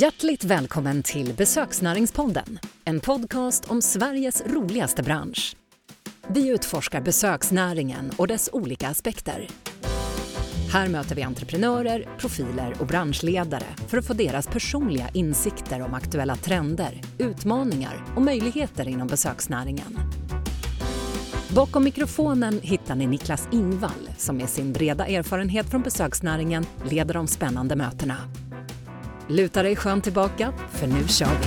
Hjärtligt välkommen till Besöksnäringspodden, en podcast om Sveriges roligaste bransch. Vi utforskar besöksnäringen och dess olika aspekter. Här möter vi entreprenörer, profiler och branschledare för att få deras personliga insikter om aktuella trender, utmaningar och möjligheter inom besöksnäringen. Bakom mikrofonen hittar ni Niklas Ingvall som med sin breda erfarenhet från besöksnäringen leder de spännande mötena. Luta dig skönt tillbaka, för nu kör vi!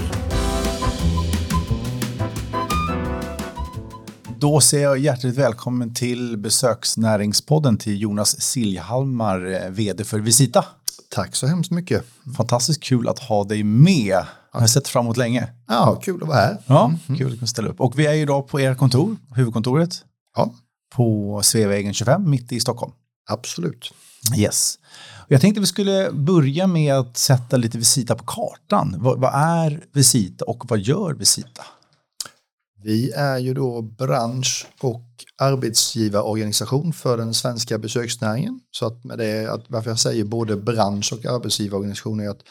Då säger jag hjärtligt välkommen till Besöksnäringspodden till Jonas Siljahalmar, vd för Visita. Tack så hemskt mycket. Fantastiskt kul att ha dig med. Jag har sett fram emot länge. Ja, kul att vara här. Ja, mm. kul att kunna ställa upp. Och vi är idag på ert kontor, huvudkontoret. Ja. På Sveavägen 25, mitt i Stockholm. Absolut. Yes. Jag tänkte vi skulle börja med att sätta lite Visita på kartan. Vad, vad är Visita och vad gör Visita? Vi är ju då bransch och arbetsgivarorganisation för den svenska besöksnäringen. Så att med det, att varför jag säger både bransch och arbetsgivarorganisation är att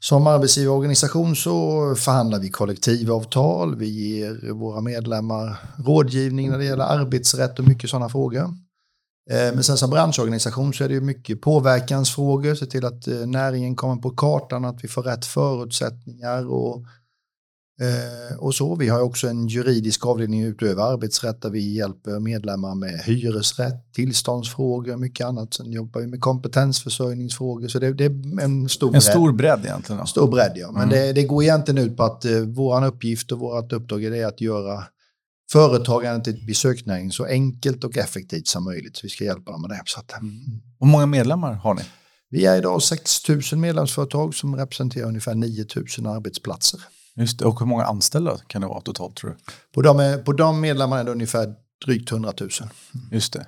som arbetsgivarorganisation så förhandlar vi kollektivavtal, vi ger våra medlemmar rådgivning när det gäller arbetsrätt och mycket sådana frågor. Eh, men sen som branschorganisation så är det ju mycket påverkansfrågor, se till att eh, näringen kommer på kartan, att vi får rätt förutsättningar och Eh, och så. Vi har också en juridisk avdelning utöver arbetsrätt där vi hjälper medlemmar med hyresrätt, tillståndsfrågor, mycket annat. Sen jobbar vi med kompetensförsörjningsfrågor. Så det, det är en stor bredd. En stor bredd egentligen. Då. Stor bredd, ja. Men mm. det, det, går egentligen ut på att eh, vår uppgift och vårt uppdrag är att göra företagandet i besöksnäringen så enkelt och effektivt som möjligt. Så vi ska hjälpa dem med det. Så att, mm. Hur många medlemmar har ni? Vi är idag 6 000 medlemsföretag som representerar ungefär 9 000 arbetsplatser. Just det. Och hur många anställda kan det vara totalt tror du? På de, på de medlemmarna är det ungefär drygt 100 000. Just det.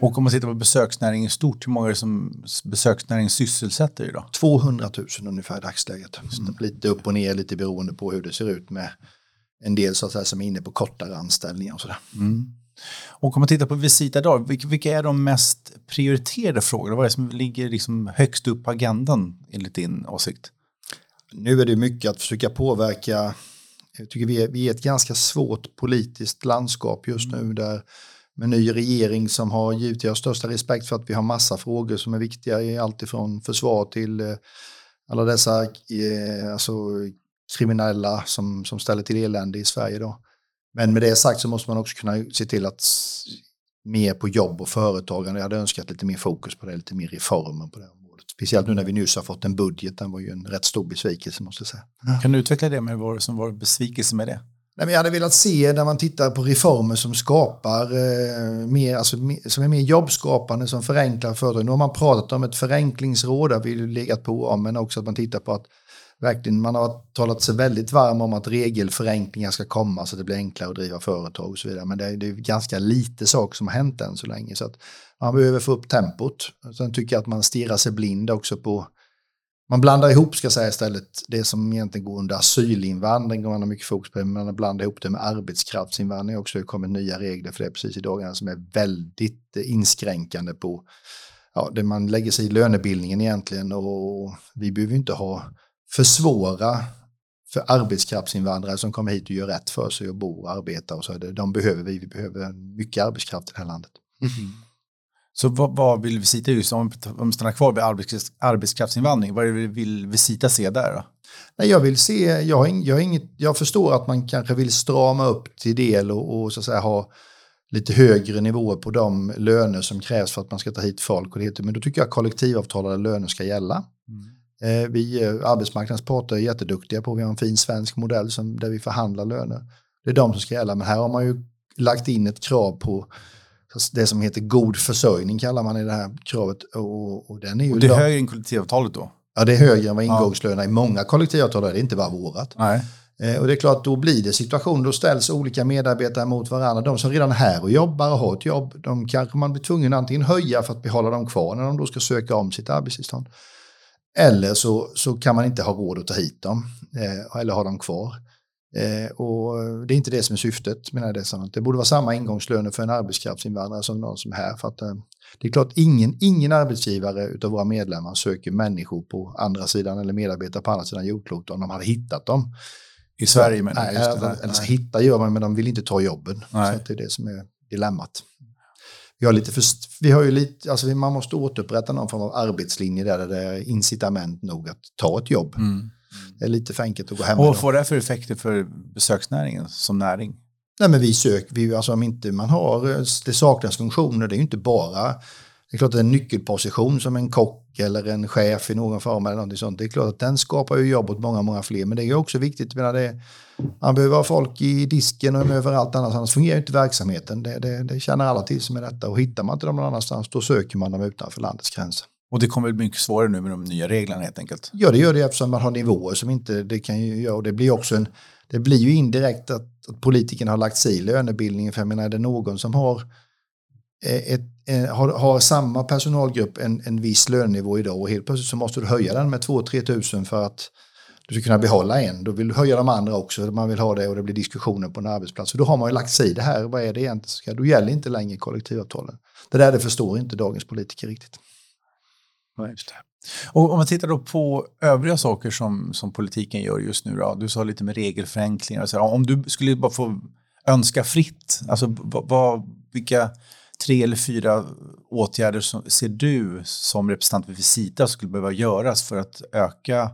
Och om man tittar på besöksnäringen i stort, hur många är det som besöksnäringen sysselsätter idag? 200 000 ungefär i dagsläget. Mm. Lite upp och ner, lite beroende på hur det ser ut med en del så att säga, som är inne på kortare anställningar och sådär. Mm. Och om man tittar på Visita idag, vilka, är de mest prioriterade frågorna? Vad är det som ligger liksom högst upp på agendan enligt din åsikt? Nu är det mycket att försöka påverka. Jag tycker vi är, vi är ett ganska svårt politiskt landskap just nu där med ny regering som har givit jag största respekt för att vi har massa frågor som är viktiga i allt ifrån försvar till eh, alla dessa eh, alltså, kriminella som, som ställer till elände i Sverige då. Men med det sagt så måste man också kunna se till att mer på jobb och företagande. Jag hade önskat lite mer fokus på det, lite mer reformer på det. Speciellt nu när vi nyss har fått en budget, den var ju en rätt stor besvikelse måste jag säga. Kan du utveckla det med vad som var besvikelse med det? Nej, men jag hade velat se när man tittar på reformer som skapar eh, mer, alltså, som är mer jobbskapande, som förenklar företag. Nu har man pratat om ett förenklingsråd, där vi legat på men också att man tittar på att verkligen, man har talat sig väldigt varm om att regelförenklingar ska komma så att det blir enklare att driva företag och så vidare. Men det är, det är ganska lite saker som har hänt än så länge. Så att man behöver få upp tempot. Sen tycker jag att man stirrar sig blind också på man blandar ihop, ska jag säga istället, det som egentligen går under asylinvandring och man har mycket fokus på det, men man blandar ihop det med arbetskraftsinvandring också. Det kommer nya regler för det precis i dagarna som är väldigt inskränkande på ja, det man lägger sig i lönebildningen egentligen och vi behöver inte ha försvåra för arbetskraftsinvandrare som kommer hit och gör rätt för sig och bor och arbetar och så. De behöver vi, vi behöver mycket arbetskraft i det här landet. Mm. Så vad, vad, vill Visita just om vi stannar kvar vid arbetskrafts, arbetskraftsinvandring, vad vill Visita se där då? Nej, jag vill se, jag, har, jag, inget, jag förstår att man kanske vill strama upp till del och, och så säga ha lite högre nivåer på de löner som krävs för att man ska ta hit folk. Och det, men då tycker jag kollektivavtalade löner ska gälla. Mm. Eh, vi, eh, arbetsmarknadens parter är jätteduktiga på, vi har en fin svensk modell som, där vi förhandlar löner. Det är de som ska gälla, men här har man ju lagt in ett krav på det som heter god försörjning kallar man i det här kravet. Och, och den är ju och det är högre än kollektivavtalet då? Ja, det är högre än vad ingångslönerna i många kollektivavtal är. Det är inte bara vårat. Nej. Eh, och det är klart, då blir det situation, då ställs olika medarbetare mot varandra. De som redan är här och jobbar och har ett jobb, de kanske man blir tvungen att antingen höja för att behålla dem kvar när de då ska söka om sitt arbetstillstånd. Eller så, så kan man inte ha råd att ta hit dem eh, eller ha dem kvar. Eh, och det är inte det som är syftet med det. Det borde vara samma ingångslöner för en arbetskraftsinvandrare som någon som är här. För att, eh, det är klart, ingen, ingen arbetsgivare utav våra medlemmar söker människor på andra sidan eller medarbetare på andra sidan jordklotet om de hade hittat dem. I Sverige men Nej, eller, eller hitta gör man men de vill inte ta jobben. Nej. Så det är det som är dilemmat. Vi har, lite för, vi har ju lite, alltså man måste återupprätta någon form av arbetslinje där det är incitament nog att ta ett jobb. Mm. Det är lite för enkelt att gå hem. Och vad får det för effekter för besöksnäringen som näring? Nej, men vi söker, vi, alltså om inte man har, det saknas funktioner, det är ju inte bara, det är klart att en nyckelposition som en kock eller en chef i någon form eller någonting sånt, det är klart att den skapar ju jobb åt många, många fler, men det är också viktigt, menar det, man behöver ha folk i disken och överallt annars, annars fungerar inte verksamheten. Det, det, det känner alla till som är detta och hittar man inte dem någon annanstans, då söker man dem utanför landets gränser. Och det kommer bli mycket svårare nu med de nya reglerna helt enkelt? Ja, det gör det eftersom man har nivåer som inte det kan ju göra. Och det blir också en, det blir ju indirekt att, att politikerna har lagt sig i lönebildningen. För jag menar, är det någon som har, Eh, ett, ett, har, har samma personalgrupp en, en viss lönenivå idag och helt plötsligt så måste du höja den med 2-3 tusen för att du ska kunna behålla en. Då vill du höja de andra också. Man vill ha det och det blir diskussioner på en arbetsplats. Och då har man ju lagt sig i det här. Vad är det egentligen? Då gäller inte längre kollektivavtalen. Det där det förstår inte dagens politiker riktigt. Just det. Och om man tittar då på övriga saker som, som politiken gör just nu. Då, du sa lite med regelförenklingar. Och så här, om du skulle bara få önska fritt, alltså vad, vilka tre eller fyra åtgärder som, ser du som representant för Visita skulle behöva göras för att öka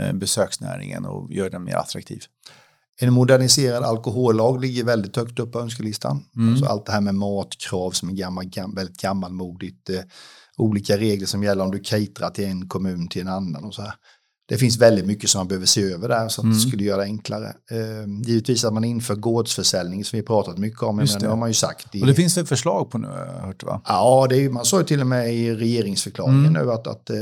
eh, besöksnäringen och göra den mer attraktiv? En moderniserad alkohollag ligger väldigt högt upp på önskelistan. Mm. Alltså allt det här med matkrav som är gammal, gam, väldigt gammalmodigt. Eh, olika regler som gäller om du caterar till en kommun till en annan och så här. Det finns väldigt mycket som man behöver se över där så att mm. det skulle göra det enklare. Eh, givetvis att man inför gårdsförsäljning som vi pratat mycket om, men det har man ju sagt. I, och det finns ett förslag på nu, har jag hört va? Ja, det är, man sa ju till och med i regeringsförklaringen mm. nu att, att, eh,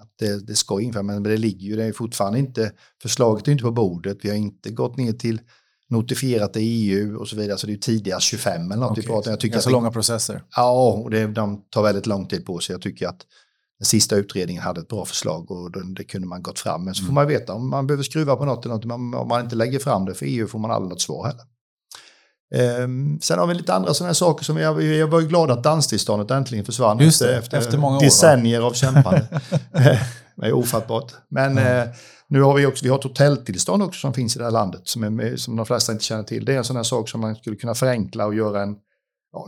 att det, det, ska införas, men det ligger ju, det är fortfarande inte, förslaget är inte på bordet, vi har inte gått ner till notifierat i EU och så vidare. Så det är tidigast 25 eller något okay. Jag tycker Ganska långa processer. Ja, och det, de tar väldigt lång tid på sig. Jag tycker att den sista utredningen hade ett bra förslag och det, det kunde man gått fram med. Så mm. får man veta om man behöver skruva på något eller något. Om man inte lägger fram det för EU får man aldrig något svar heller. Um, sen har vi lite andra sådana saker som jag, jag var glad att danstillståndet äntligen försvann det, efter, efter, många år, decennier va? av kämpande. det är ofattbart. Men mm. eh, nu har vi också vi har ett hotelltillstånd också som finns i det här landet som, är, som de flesta inte känner till. Det är en sån här sak som man skulle kunna förenkla och göra en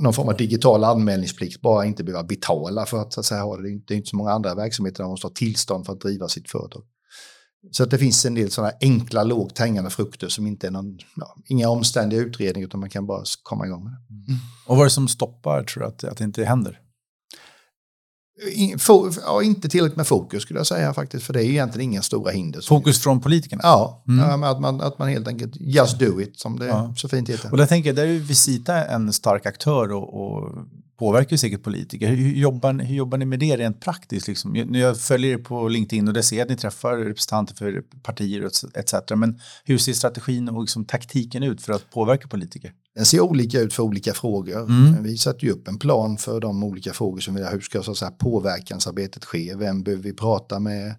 någon form av digital anmälningsplikt, bara inte behöva betala för att, så att säga, ha det. Det är, inte, det är inte så många andra verksamheter där man måste ha tillstånd för att driva sitt företag. Så att det finns en del sådana enkla, lågt hängande frukter som inte är någon, ja, inga omständiga utredningar utan man kan bara komma igång med det. Mm. Och vad är det som stoppar, tror du, att, att det inte händer? Ja, inte tillräckligt med fokus skulle jag säga faktiskt, för det är egentligen inga stora hinder. Fokus från politikerna? Ja, mm. att, man, att man helt enkelt just do it som det ja. så fint heter. Och där tänker jag, där är Visita en stark aktör och, och påverkar ju säkert politiker. Hur jobbar, hur jobbar ni med det rent praktiskt? Liksom? Jag följer er på LinkedIn och där ser jag att ni träffar representanter för partier etc. Men hur ser strategin och liksom taktiken ut för att påverka politiker? Den ser olika ut för olika frågor. Mm. Vi sätter ju upp en plan för de olika frågor som vi har. Hur ska så att säga, påverkansarbetet ske? Vem behöver vi prata med?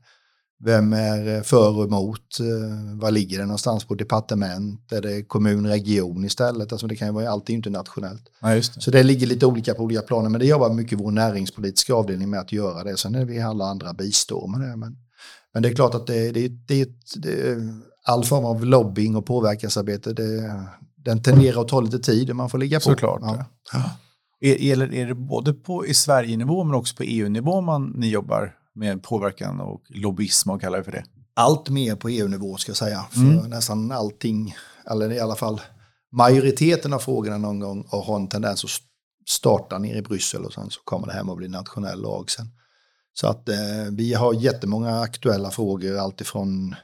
Vem är för och emot? Eh, var ligger det någonstans på departement? Är det kommun, region istället? Alltså det kan ju vara alltid internationellt. Ja, det. Så det ligger lite olika på olika planer. Men det jobbar mycket vår näringspolitiska avdelning med att göra det. Sen är vi alla andra bistår med det. Men, men det är klart att det, det, det, det all form av lobbying och påverkansarbete, det, den tenderar att ta lite tid och man får ligga på. Såklart. Ja. Ja. Är, är det både på i Sverige-nivå men också på EU-nivå man ni jobbar med påverkan och lobbyism och kallar det för det? Allt mer på EU-nivå ska jag säga. För mm. nästan allting, eller i alla fall majoriteten av frågorna någon gång och har en tendens att starta ner i Bryssel och sen så kommer det hem och blir nationell lag sen. Så att eh, vi har jättemånga aktuella frågor, alltifrån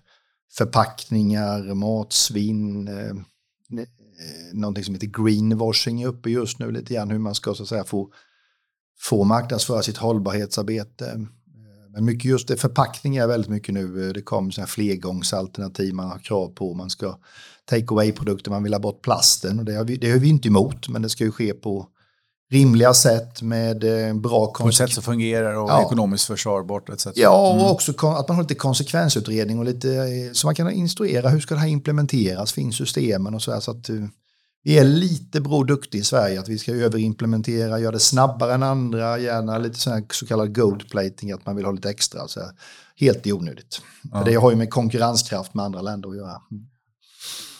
förpackningar, matsvinn, eh, Eh, någonting som heter greenwashing är uppe just nu lite grann hur man ska så att säga få, få marknadsföra sitt hållbarhetsarbete. Men mycket just det, förpackning är väldigt mycket nu. Det kommer så här flergångsalternativ man har krav på. Man ska take away-produkter, man vill ha bort plasten. Och det, har vi, det har vi inte emot, men det ska ju ske på rimliga sätt med eh, bra På ett sätt som fungerar och Ja. ekonomiskt försvarbart etc. Ja, Mm. och också kon- att man har lite konsekvensutredning och lite eh, så man kan instruera hur ska det här implementeras, finns systemen och så här. Så att eh, vi är lite bra duktiga i Sverige att vi ska överimplementera, göra det snabbare än andra, gärna lite sån så kallad gold plating, att man vill ha lite extra. Så här. Helt i onödigt. För det har ju med konkurrenskraft med andra länder att göra.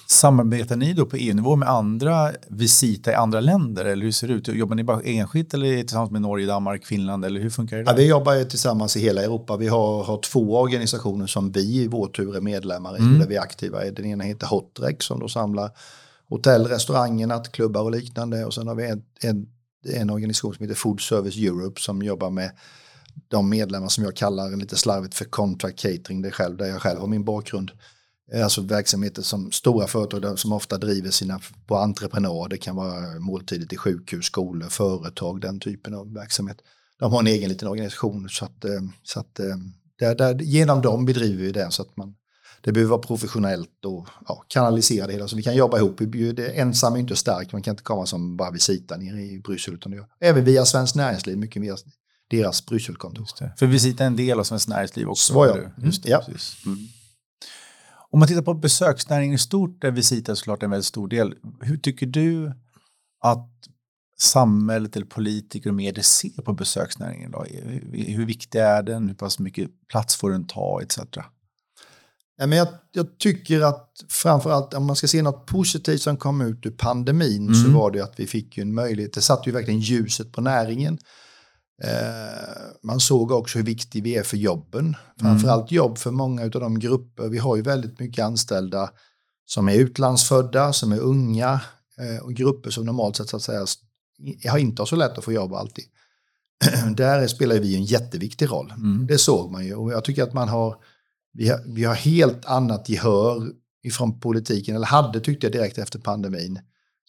Samarbetar ni då på EU-nivå med andra Visita i andra länder? Eller hur ser det ut? Jobbar ni bara enskilt eller tillsammans med Norge, Danmark, Finland? Eller hur funkar det Ja, vi jobbar ju tillsammans i hela Europa. Vi har, har två organisationer som vi i vår tur är medlemmar i, Mm. där vi är aktiva. Den ena heter Hotrec som då samlar hotell, restauranger, nattklubbar och liknande. Och sen har vi en, en, en organisation som heter Food Service Europe som jobbar med de medlemmar som jag kallar lite slarvigt för contract catering, det själv, där jag själv har min bakgrund. Eh, alltså verksamheter som stora företag som ofta driver sina på entreprenad. Det kan vara måltider till sjukhus, skolor, företag, den typen av verksamhet. De har en egen liten organisation så att, eh, så att eh, där, där, genom dem bedriver vi det så att man det behöver vara professionellt och ja, kanalisera det hela så vi kan jobba ihop. Ensam är inte stark, man kan inte komma som bara Visita nere i Bryssel utan det, även via Svenskt Näringsliv, mycket via deras Brysselkontor. För Visita är en del av Svenskt Näringsliv också. Så ja. eller? Mm, ja. Mm. Om man tittar på besöksnäringen i stort, där Visita är såklart en väldigt stor del. Hur tycker du att samhället eller politiker och medier ser på besöksnäringen idag? Hur hur viktig är den? Hur pass mycket plats får den ta etc. Ja, men jag, jag tycker att framförallt om man ska se något positivt som kom ut ur pandemin så Mm. var det att vi fick ju en möjlighet, det satte ju verkligen ljuset på näringen. Eh, man såg också hur viktig vi är för jobben. Framförallt jobb för många av de grupper, vi har ju väldigt mycket anställda som är utlandsfödda, som är unga eh, och grupper som normalt sett så att säga har inte har så lätt att få jobb alltid. Där spelar vi en jätteviktig roll. Mm. Det såg man ju och jag tycker att man har vi har, vi har helt annat gehör ifrån politiken, eller hade tyckte jag direkt efter pandemin.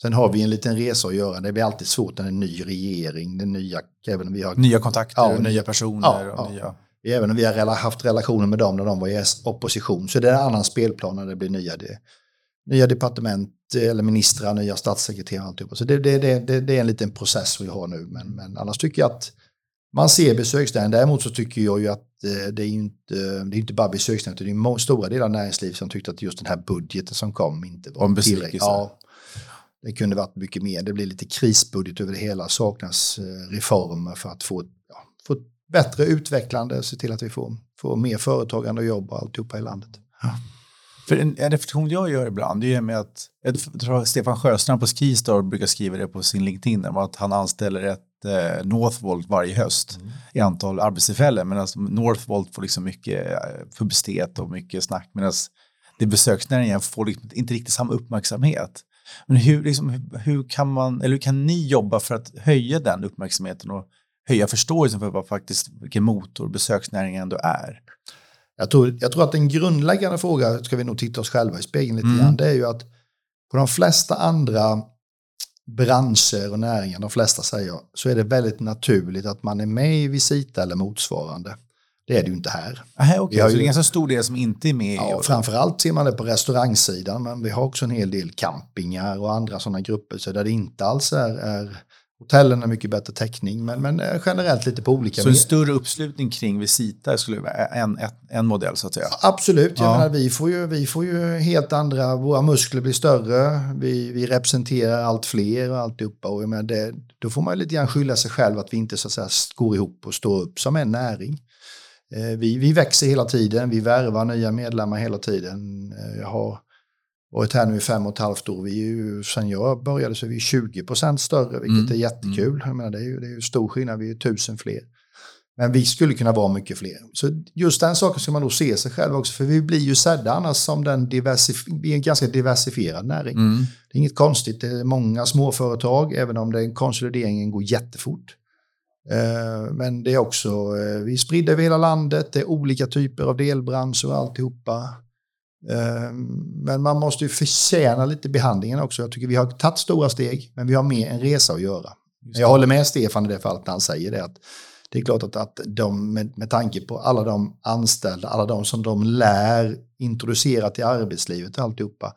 Sen har vi en liten resa att göra, det blir alltid svårt när det är en ny regering, den nya, även om vi har, Nya kontakter, Ja, och nya personer. Ja, och ja. nya... även om vi har haft relationer med dem när de var i opposition, så det är en annan spelplan när det blir nya, det, nya departement eller ministrar, nya statssekreterare alltihopa. Så det, det, det, det, det är en liten process vi har nu, men, men annars tycker jag att man ser besöksnäringen. Däremot så tycker jag ju att eh, det är ju inte, det är inte bara besöksnäringen, det är stora delar av näringslivet som tyckte att just den här budgeten som kom inte Var tillräcklig. Ja, det kunde varit mycket mer. Det blir lite krisbudget över det hela. Saknas eh, reformer för att få, ja, få ett bättre utvecklande, se till att vi får, får mer företagande och jobb och alltihopa i landet. För en, en reflektion jag gör ibland, det är med att jag tror Stefan Sjöstrand på Skistar brukar skriva det på sin LinkedIn, om att han anställer ett Northvolt varje höst i antal arbetstillfällen. Medan Northvolt får liksom mycket eh, publicitet och mycket snack, medan det besöksnäringen får liksom inte riktigt samma uppmärksamhet. Men hur, liksom, hur kan man, eller hur kan ni jobba för att höja den uppmärksamheten och höja förståelsen för vad faktiskt, vilken motor besöksnäringen ändå är? Jag tror, jag tror att en grundläggande fråga, ska vi nog titta oss själva i spegeln lite Mm. grann, det är ju att på de flesta andra branscher och näringar, de flesta säger så är det väldigt naturligt att man är med i Visita eller motsvarande. Det är det ju inte här. Aha, okay. Vi har Så det är ju- en ganska stor del som inte är med Ja, framförallt ser man det på restaurangsidan, men vi har också en hel del campingar och andra sådana grupper, så där det inte alls är, är hotellen har mycket bättre täckning, men, men eh, generellt lite på olika Så en större uppslutning kring Visita skulle vara en, en, en modell så att säga. Absolut, jag Ja. menar, vi, får ju, vi får ju helt andra, våra muskler blir större, vi, vi representerar allt fler och alltihopa. Och jag menar, det, då får man lite grann skylla sig själv att vi inte så att säga, går ihop och står upp som en näring. Eh, vi, vi växer hela tiden, vi värvar nya medlemmar hela tiden. Eh, jag har varit här nu i fem och ett halvt år, vi är ju, sen jag började så är vi 20 procent större, vilket Mm, är jättekul. Jag menar, det, är ju, det är ju stor skillnad, vi är tusen fler. Men vi skulle kunna vara mycket fler. Så just den saken ska man nog se sig själv också, för vi blir ju sedda annars som den diversif- vi är en ganska diversifierad näring. Mm. Det är inget konstigt, det är många småföretag, även om den konsolideringen går jättefort. Eh, Men det är också, eh, vi är spridda över hela landet, det är olika typer av delbranscher och alltihopa. Eh, Men man måste ju förtjäna lite behandlingen också. Jag tycker vi har tagit stora steg, men vi har mer en resa att göra. Jag håller med Stefan i det fallet när han säger det. Att det är klart att, att de, med, med tanke på alla de anställda, alla de som de lär introducera till arbetslivet och alltihopa,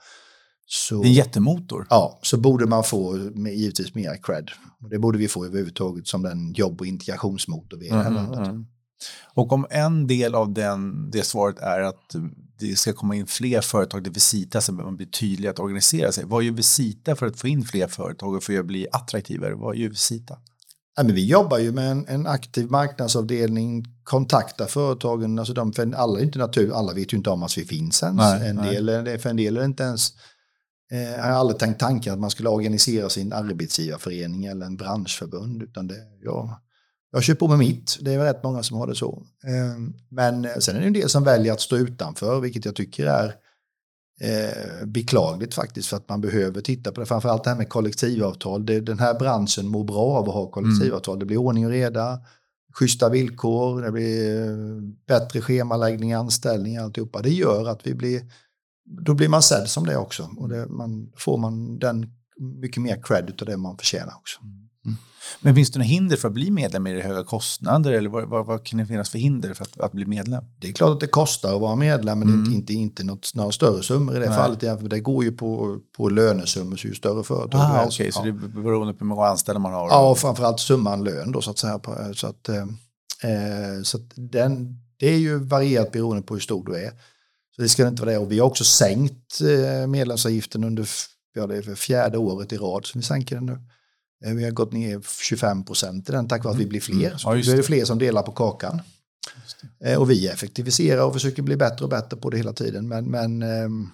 så, Det är en jättemotor. ja, så borde man få med, givetvis mer cred. Och det borde vi få överhuvudtaget som den jobb och integrationsmotor vi är. Mm, mm, mm. Och om en del av den, det svaret är att det ska komma in fler företag till Visita så behöver man bli tydlig att organisera sig. Vad gör Visita för att få in fler företag och för att bli attraktivare? Vad gör Visita? Ja, men vi jobbar ju med en, en aktiv marknadsavdelning, kontakta företagen, alltså de, för alla, inte natur, alla vet ju inte om att vi finns ens. Nej, en nej. del, för en del är det inte ens, eh, har jag aldrig tänkt tanken att man skulle organisera sin arbetsgivarförening eller en branschförbund. Utan det, ja, jag kör på med mitt, det är väl rätt många som har det så. Eh, men sen är det en del som väljer att stå utanför, vilket jag tycker är eh, beklagligt faktiskt för att man behöver titta på det. Framförallt det här med kollektivavtal. Den här branschen mår bra av att ha kollektivavtal. Det blir ordning och reda, schyssta villkor, det blir eh, bättre schemaläggning, anställning, alltihopa. Det gör att vi blir, då blir man sedd som det också. Och det, man, får man den mycket mer credit av det man förtjänar också. Men finns det några hinder för att bli medlem? Är det höga kostnader eller vad, vad, vad kan det finnas för hinder för att, att bli medlem? Det är klart att det kostar att vara medlem, men Mm. det är inte, inte något, några större summor i det Nej. fallet. Det går ju på, på lönesummor, så ju större företag Ah, Okej, så ja. det är beroende på hur många anställda man har? Ja, och framförallt summan lön då så att säga. Så att, eh, eh, så att den, det är ju varierat beroende på hur stor du är. Så det ska inte vara det. Och vi har också sänkt eh, medlemsavgiften under ja, det är för fjärde året i rad som vi sänker den nu. Eh, Vi har gått ner 25 procent i den tack vare att vi blir fler. Mm. Så Ja, just då är det fler som delar på kakan. Eh, Och vi effektiviserar och försöker bli bättre och bättre på det hela tiden. Men, men ehm,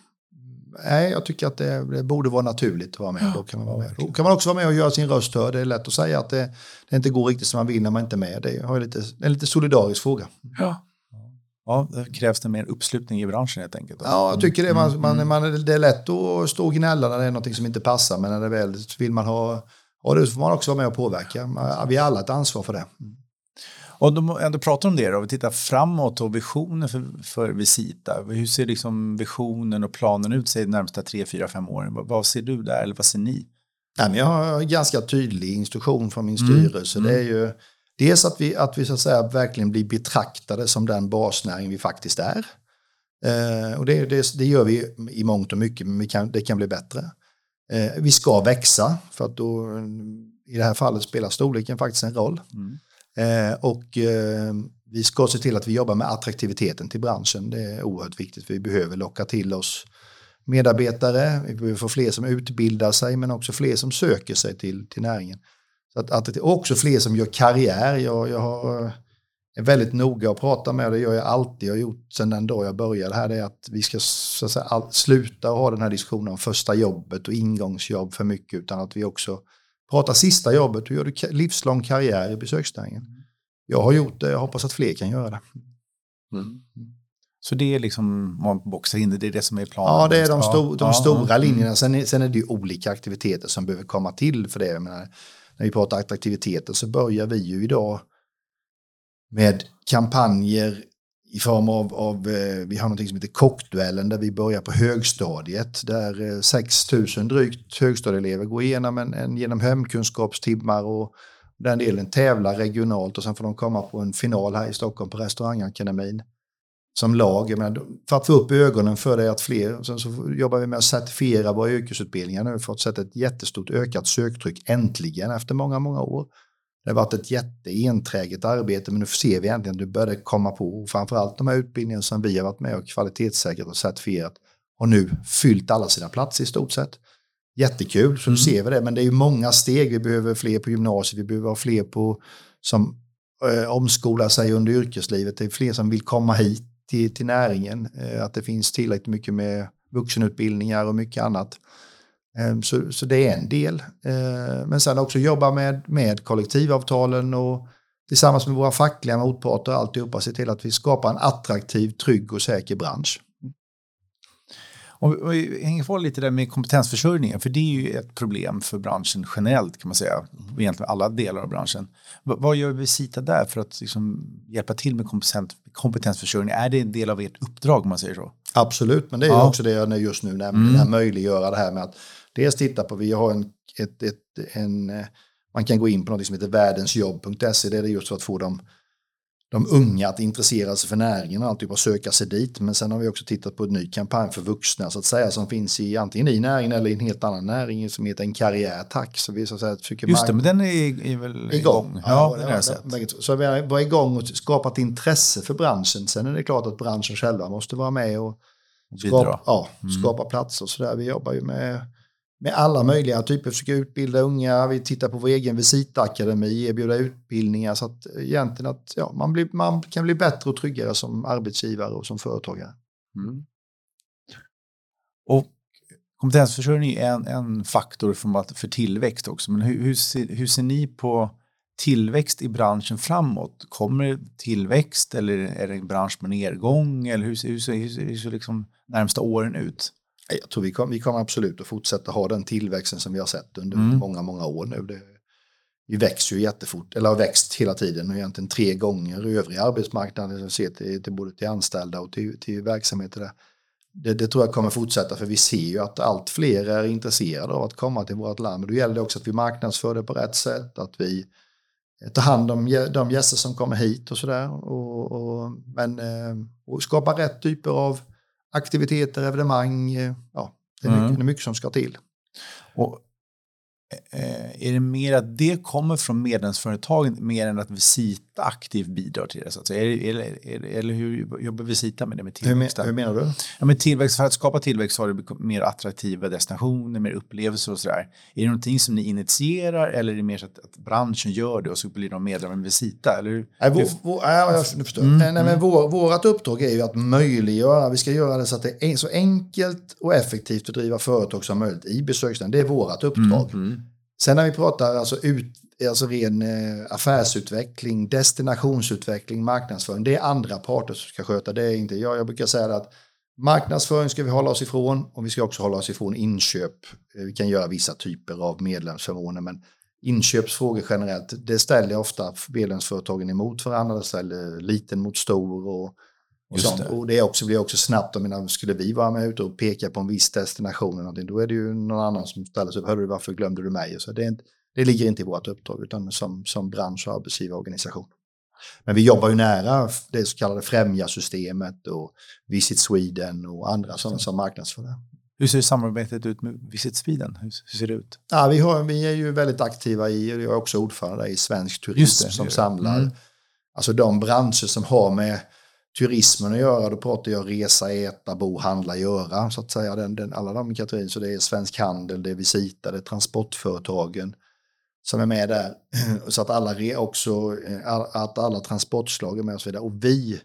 nej, jag tycker att det, det borde vara naturligt att vara med. Då kan, man vara med. Då kan man också vara med och göra sin röst hörd. Det är lätt att säga att det, det inte går riktigt som man vill när man inte är med. Det ju lite, är en lite solidarisk fråga. Ja. Ja, det krävs det mer uppslutning i branschen helt enkelt. Ja, jag tycker det. Man, Mm, man, man, det är lätt att stå och gnälla när det är någonting som inte passar. Men när det väl vill man ha, och det får man också vara med och påverka. Vi har alla ett ansvar för det. Och de ändå pratar om det då, vi tittar framåt och visioner för, för Visita. Hur ser liksom visionen och planen ut sig de närmsta tre, fyra, fem åren? Vad, ser du där eller vad ser ni? Nej, jag har en ganska tydlig instruktion från min Mm, styrelse. Det är ju dels att vi, att vi så att säga verkligen blir betraktade som den basnäring vi faktiskt är. Eh, och det, det, det gör vi i mångt och mycket, men kan, det kan bli bättre. Eh, vi ska växa, för att då, i det här fallet spelar storleken faktiskt en roll. Mm. Eh, och eh, vi ska se till att vi jobbar med attraktiviteten till branschen. Det är oerhört viktigt. Vi behöver locka till oss medarbetare. Vi behöver få fler som utbildar sig men också fler som söker sig till, till näringen. Så att, att, och också fler som gör karriär. Jag, jag har, är väldigt noga att prata med och det gör jag alltid. Jag har gjort sedan den dag jag började här. Det är att vi ska så säga, all, sluta ha den här diskussionen om första jobbet och ingångsjobb för mycket utan att vi också pratar sista jobbet. Hur gör du livslång karriär i besöksnäringen? Jag har gjort det, jag hoppas att fler kan göra det. Så det är liksom, om man boxar in det, det är det som är planen? Ja, det är de, sto de ja, stora ja. linjerna. Sen är, sen är det ju olika aktiviteter som behöver komma till för det. Jag menar, när vi pratar aktiviteter så börjar vi ju idag med kampanjer i form av, av eh, vi har något som heter kockduellen där vi börjar på högstadiet där eh, 6 000 drygt högstadieelever går igenom en, en, genom hemkunskapstimmar och den delen tävlar regionalt och sen får de komma på en final här i Stockholm på restaurangakademin som lag. Jag menar, för att få upp ögonen för det att fler, och sen så jobbar vi med att certifiera våra yrkesutbildningar nu för att sätta ett jättestort ökat söktryck äntligen efter många, många år. Det har varit ett jätteenträget arbete men nu ser vi äntligen att det börjar komma på och framförallt de här utbildningarna som vi har varit med och kvalitetssäkrat och certifierat har nu fyllt alla sina platser i stort sett. Jättekul, så nu ser vi det. Men det är ju många steg. Vi behöver fler på gymnasiet, vi behöver ha fler på, som eh, omskolar sig under yrkeslivet. Det är fler som vill komma hit till, till näringen. Eh, att det finns tillräckligt mycket med vuxenutbildningar och mycket annat. Eh, så, så det är en del. Eh, men sen också jobba med, med kollektivavtalen och tillsammans med våra fackliga motparter och alltihopa se till att vi skapar en attraktiv, trygg och säker bransch. Och, och vi hänger kvar lite där med kompetensförsörjningen, för det är ju ett problem för branschen generellt kan man säga, egentligen alla delar av branschen. Vad gör Visita där för att liksom hjälpa till med kompetens, kompetensförsörjning? Är det en del av ert uppdrag om man säger så? Absolut, men det är Ja. också det jag just nu nämnde, Mm. möjliggöra det här med att dels titta på, vi har en, ett, ett, en, eh, man kan gå in på något som heter världensjobb.se, det är just för att få de, de unga att intressera sig för näringen och alltid bara söka sig dit. Men sen har vi också tittat på en ny kampanj för vuxna så att säga som finns i antingen i näringen eller i en helt annan näring som heter en karriär tack. Så vi så att säga försöker Just det, men den är, är väl igång. Ja, ja har jag sett. Så vi var igång och skapat intresse för branschen. Sen är det klart att branschen själva måste vara med och skapa, ja, mm. skapa platser. Så där. Vi jobbar ju med med alla möjliga typer, försöka utbilda unga, vi tittar på vår egen visitakademi, erbjuda utbildningar så att eh, egentligen att ja, man, blir, man kan bli bättre och tryggare som arbetsgivare och som företagare. Mm. Och kompetensförsörjning är en, en faktor för, för tillväxt också, men hur, hur, ser, hur ser ni på tillväxt i branschen framåt? Kommer tillväxt eller är det en bransch med nedgång? Eller hur, hur, hur, hur ser liksom närmsta åren ut? Jag tror vi kommer, vi kommer absolut att fortsätta ha den tillväxten som vi har sett under mm. många, många år nu. Det, vi växer ju jättefort, eller har växt hela tiden och egentligen tre gånger övriga arbetsmarknaden ser till, till både till anställda och till, till verksamheter. Där. Det, det, tror jag kommer fortsätta för vi ser ju att allt fler är intresserade av att komma till vårt land. Men då gäller det också att vi marknadsför det på rätt sätt, att vi tar hand om de gäster som kommer hit och sådär. Och, och, men eh, och skapa rätt typer av aktiviteter, evenemang. Eh, ja, det är, mycket, mm. det är mycket som ska till. Och Eh, är det mer att det kommer från medlemsföretagen mer än att Visita aktivt bidrar till det? Så att säga? Eller, eller, eller hur jobbar Visita med det med tillväxt? Hur, hur menar du? Ja, med tillväxt, för att skapa tillväxt har det mer attraktiva destinationer, mer upplevelser och sådär. Är det någonting som ni initierar eller är det mer så att, att branschen gör det och så blir de medlemmar med Visita? Eller Nej, vår, vår, ja, jag förstår. Mm, Nej, men mm. vår, vårt uppdrag är ju att möjliggöra, vi ska göra det så att det är så enkelt och effektivt att driva företag som möjligt i besöksnäringen. Det är vårt uppdrag. Mm, mm. Sen när vi pratar alltså, ut, alltså ren eh, affärsutveckling, destinationsutveckling, marknadsföring, det är andra parter som ska sköta det. Är inte jag. Jag brukar säga att marknadsföring ska vi hålla oss ifrån och vi ska också hålla oss ifrån inköp. Eh, vi kan göra vissa typer av medlemsförmåner, men inköpsfrågor generellt, det ställer ofta medlemsföretagen emot varandra, det ställer liten mot stor och och, sånt. Det. och det också, blir också snabbt, jag menar, skulle vi vara med ute och peka på en viss destination, då är det ju någon annan som ställer sig upp, hörru varför glömde du mig? Så det, är, det ligger inte i vårt uppdrag, utan som, som bransch och arbetsgivarorganisation. Men vi jobbar ju nära det så kallade främjarsystemet och Visit Sweden och andra sådana som marknadsför det. Hur ser samarbetet ut med Visit Sweden? Hur, ser det ut? Ja, vi, har, vi är ju väldigt aktiva i, jag är också ordförande i Svensk Turism som samlar, mm. alltså de branscher som har med turismen att göra, då pratar jag resa, äta, bo, handla, göra. Så att säga, den, den, alla de kategorierna. Så det är Svensk Handel, det är Visita, det är transportföretagen som är med där. Så att alla, också, eh, att alla transportslag är med och så vidare. Och vi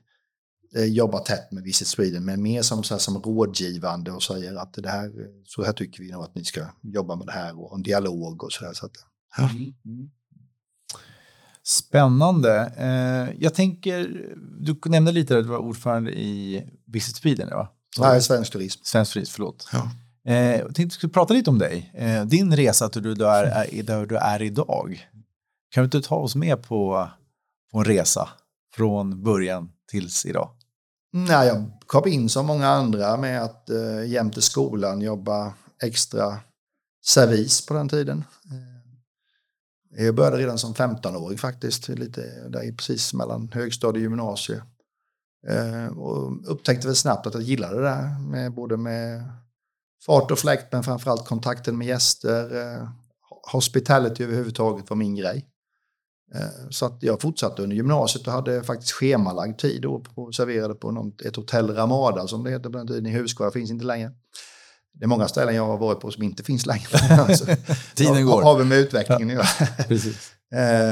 eh, jobbar tätt med Visit Sweden, men mer som, så här, som rådgivande och säger att det här, så här tycker vi nog att ni ska jobba med det här och en dialog och så där. Så att, ja. Mm. mm. Spännande. Eh, jag tänker, du nämnde lite att du var ordförande i Visit Sweden, va? Nej, Svensk Turism. Svensk Turism, förlåt. Ja. Eh, jag tänkte skulle prata lite om dig. Eh, din resa till du är, där du är idag. Kan du inte ta oss med på, på en resa från början tills idag? Nej, jag kom in som många andra med att eh, jämte skolan jobba extra servis på den tiden. Jag började redan som 15-åring faktiskt, lite där precis mellan högstadie och gymnasie. Eh, och upptäckte väl snabbt att jag gillade det där, med, både med fart och fläkt men framförallt kontakten med gäster. Eh, hospitality överhuvudtaget var min grej. Eh, så att jag fortsatte under gymnasiet och hade faktiskt schemalagd tid och serverade på något, ett hotell Ramada som det heter på den tiden i Huskvarna, finns inte längre. Det är många ställen jag har varit på som inte finns längre. alltså, Tiden går. Har vi med utvecklingen ja. Precis.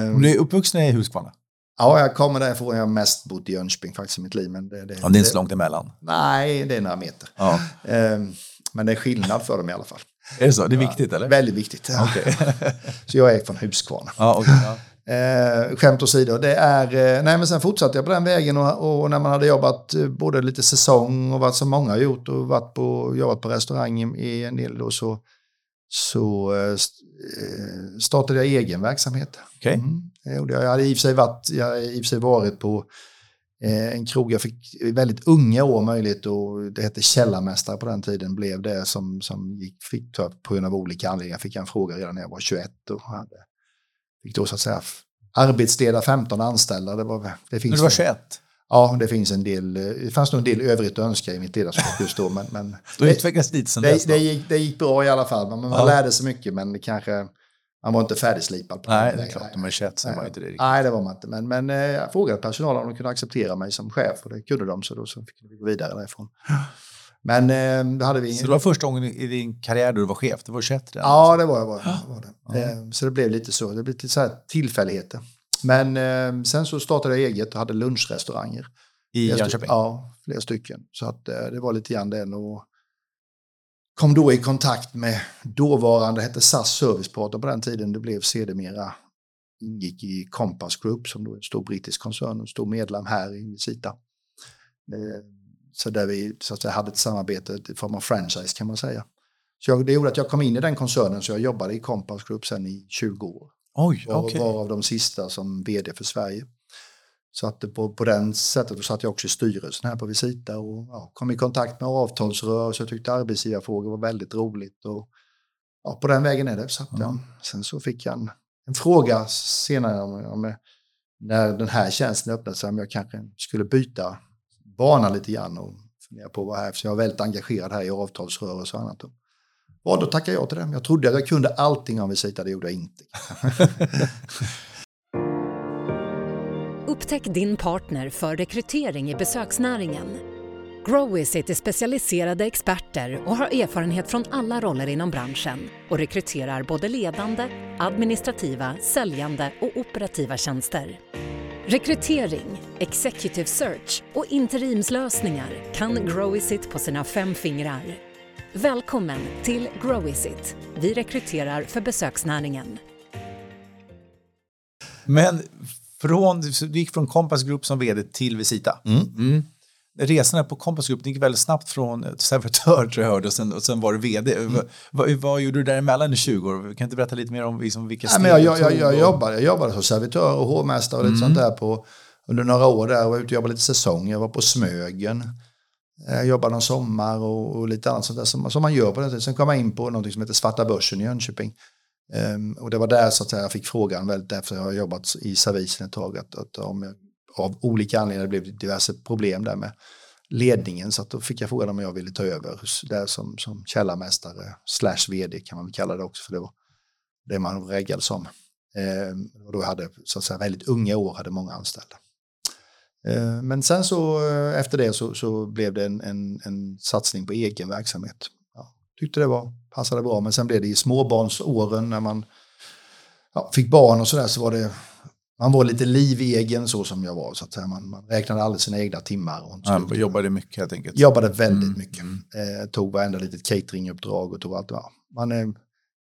um, du är uppvuxen i Huskvarna? Ja, jag kommer därifrån. Jag har mest bott i Jönköping faktiskt i mitt liv. Men det, det, ja, det är inte så långt emellan? Nej, det är några meter. Ja. Um, men det är skillnad för dem i alla fall. Är det så? Det är viktigt eller? Väldigt viktigt. Okay. så jag är från Huskvarna. Ja, okay, ja. Eh, skämt åsido, det är, eh, nej men sen fortsatte jag på den vägen och, och, när man hade jobbat eh, både lite säsong och varit som många har gjort och varit på, jobbat på restaurang i en del då så, så eh, eh startade jag egen verksamhet. Okay. Mm. Jag hade i och för sig varit, jag i och för sig varit på en krog, jag fick väldigt unga år möjlighet och det hette Källarmästare på den tiden, blev det som, som gick, fick på grund av olika anledningar, fick jag en fråga redan när jag var 21 och hade fick då så att säga arbetsleda 15 anställda. Det var, det finns Men du var 21? Ja, det finns en del, eh, det fanns nog en del övrigt att önska i mitt ledarskap just då. Men, men du har utvecklats lite sen det, dess? Det gick, det gick bra i alla fall, men man ja. lärde sig mycket men det kanske, man var inte färdigslipad. På nej, det är klart, de är 21 så var inte det riktigt. Nej, det var man inte. Men, men eh, jag frågade personalen om de kunde acceptera mig som chef och det kunde de så då så fick vi gå vidare därifrån. Men eh, då hade vi... Så det var första gången i din karriär då du var chef? Det var 21 redan? Ja, det var jag. Var, var det. Ja. Så det blev lite så. Det blev lite så här tillfälligheter. Men eh, sen så startade jag eget och hade lunchrestauranger. I Jönköping? Ja, flera stycken. Så att eh, det var lite grann den och kom då i kontakt med dåvarande, hette SAS Servicepartner på den tiden. Det blev sedermera ingick i Compass Group som då är en stor brittisk koncern och stor medlem här i Visita. Eh, så där vi så att säga, hade ett samarbete i form av franchise kan man säga. Så jag, det gjorde att jag kom in i den koncernen så jag jobbade i Compass Group sen i 20 år. Oj, okay. var av de sista som vd för Sverige. Så att på, på den sättet då satt jag också i styrelsen här på Visita och ja, kom i kontakt med avtalsrörelse och tyckte arbetsgivarfrågor var väldigt roligt. Och, ja, på den vägen är det. Så att, mm. ja, sen så fick jag en, en fråga senare om, om, när den här tjänsten öppnade sig om jag kanske skulle byta bana lite grann och fundera på vad här, för jag är väldigt engagerad här i avtalsrörelse och annat. Och då tackade jag till det. Jag trodde att jag kunde allting om Visita, det gjorde jag inte. Upptäck din partner för rekrytering i besöksnäringen. Growizit är specialiserade experter och har erfarenhet från alla roller inom branschen och rekryterar både ledande, administrativa, säljande och operativa tjänster. Rekrytering, executive search och interimslösningar kan Growizit på sina fem fingrar. Välkommen till Growizit. Vi rekryterar för besöksnäringen. Men från, du gick från Compass Group som vd till Visita. Mm. Mm. Resan på Compass Group gick väldigt snabbt från servitör tror jag hörde och sen, och sen var du vd. Mm. Vad, vad, gjorde du däremellan i 20 år? Kan du inte berätta lite mer om liksom, vilka steg Nej, jag, jag, jag, jobbade, jag jobbade som servitör och hovmästare och lite sånt där på, under några år där. Jag var ute och jobbade lite säsong. Jag var på Smögen. Jag jobbade någon sommar och, och lite annat sånt där som, som man gör på den tiden. Sen kom jag in på något som heter Svarta Börsen i Jönköping. Um, och det var där så att jag fick frågan väldigt därför jag har jobbat i servisen ett tag att, att om jag, av olika anledningar blev det diverse problem där med ledningen så att då fick jag frågan om jag ville ta över där som, som källarmästare slash vd kan man väl kalla det också för det var det man reggade som. Um, ehm, och då hade så att säga väldigt unga år, hade många anställda. Uh, men sen så eh, efter det så, så blev det en, en, en satsning på egen verksamhet tyckte det var, passade bra. Men sen blev det i småbarnsåren när man ja, fick barn och sådär så var det man var lite livegen så som jag var. Så att. Man, man räknade aldrig sina egna timmar. Och ja, jobbade mycket helt enkelt. Jobbade väldigt mm. mycket. Eh, tog varenda litet cateringuppdrag och tog allt. Ja. Man eh,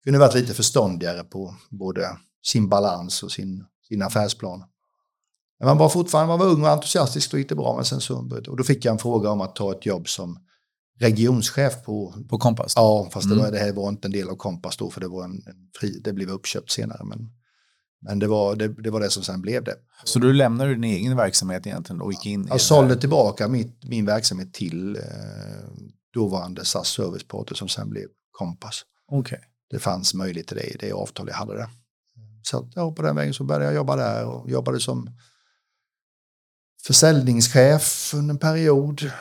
kunde varit lite förståndigare på både sin balans och sin, sin affärsplan. Men man var fortfarande man var ung och entusiastisk, då gick det bra. Men sen så, och då fick jag en fråga om att ta ett jobb som regionschef på... På Kompass? Ja, fast det, var, mm. det här var inte en del av Kompass då, för det, var en, en fri, det blev uppköpt senare. Men, men det, var, det, det var det som sen blev det. Så du lämnade din egen verksamhet egentligen och gick in? Jag sålde tillbaka mitt, min verksamhet till eh, dåvarande SAS Serviceporter som sen blev Kompass. Okay. Det fanns möjlighet till det i det avtal jag hade där. Så ja, på den vägen så började jag jobba där och jobbade som försäljningschef under en period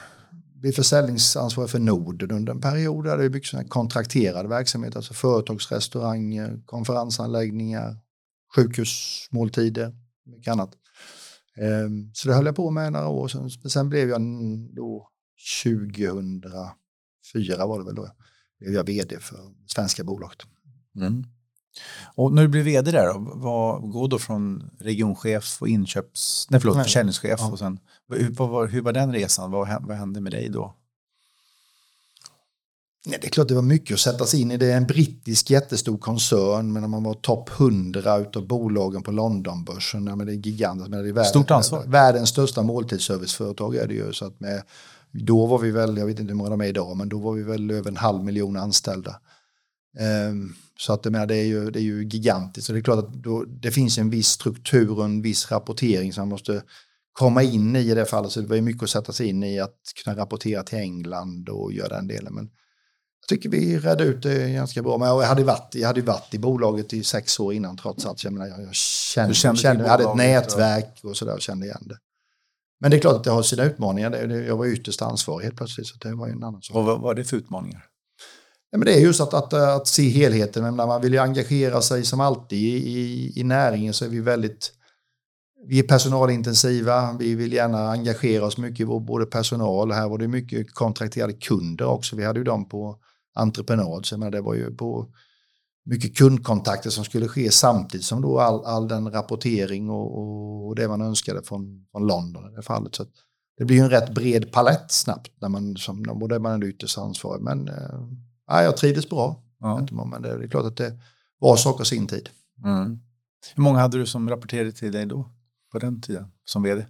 blev försäljningsansvarig för Norden under en period. Där det mycket kontrakterad verksamhet, alltså företagsrestauranger, konferensanläggningar, sjukhusmåltider, mycket annat. Ehm, så det höll jag på med några år. Sen, sen blev jag då 2004 var det väl då, blev jag vd för svenska bolaget. Mm. Och när du blev vd där, vad går då från regionchef och inköps, nej förlåt, försäljningschef ja. och sen, hur, var, hur var den resan? Vad, vad hände med dig då? Nej, det är klart det var mycket att sätta sig in i. Det är en brittisk jättestor koncern, men man var topp 100 av bolagen på Londonbörsen. Ja, men det är gigantiskt. Men det är världens, Stort ansvar. Världens största måltidsserviceföretag är det ju. Så att med, då var vi väl, jag vet inte hur många de är idag, men då var vi väl över en halv miljon anställda. Um, så att menar, det, är ju, det är ju gigantiskt. Så det är klart att då, det finns en viss struktur och en viss rapportering som man måste komma in i det fallet. Så det var ju mycket att sätta sig in i att kunna rapportera till England och göra den delen. Men jag tycker vi redde ut det ganska bra. Men jag hade varit, jag hade varit i bolaget i sex år innan trots allt. Jag, menar, jag kände, kände kände, jag hade ett nätverk och sådär och kände igen det. Men det är klart att det har sina utmaningar. Jag var ytterst ansvarig helt plötsligt så det var en annan sak. Och vad var det för utmaningar? Ja, men det är just att, att, att se helheten. Men när man vill ju engagera sig som alltid i, i, i näringen så är vi väldigt vi är personalintensiva, vi vill gärna engagera oss mycket i vår både personal. Här var det mycket kontrakterade kunder också. Vi hade ju dem på entreprenad. Så menar, det var ju på mycket kundkontakter som skulle ske samtidigt som då all, all den rapportering och, och, och det man önskade från, från London i det fallet. Så det blir ju en rätt bred palett snabbt när man, som, och det är man ändå ytterst ansvarig. Men ja, jag trivdes bra. Ja. Men det är klart att det var saker sin tid. Mm. Hur många hade du som rapporterade till dig då? På den tiden, som vd?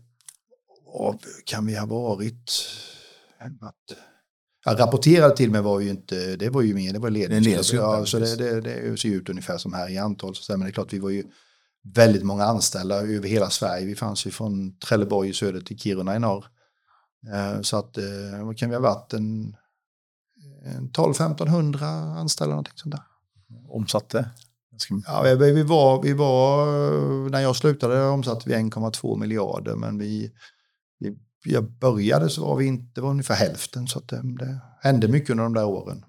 Vad kan vi ha varit? Att, jag rapporterade till mig var ju inte, det var ju mer, det var ledningsgrupp. Ja, ja, så det, det, det ser ut ungefär som här i antal. Så, men det är klart, vi var ju väldigt många anställda över hela Sverige. Vi fanns ju från Trelleborg i söder till Kiruna i norr. Eh, Så att, eh, vad kan vi ha varit? En, en 12-1500 anställda någonting sånt där. Omsatte? Ja, vi, var, vi var, när jag slutade omsatte vi 1,2 miljarder men vi, vi, jag började så var vi inte, det var ungefär hälften så det, det hände mycket under de där åren.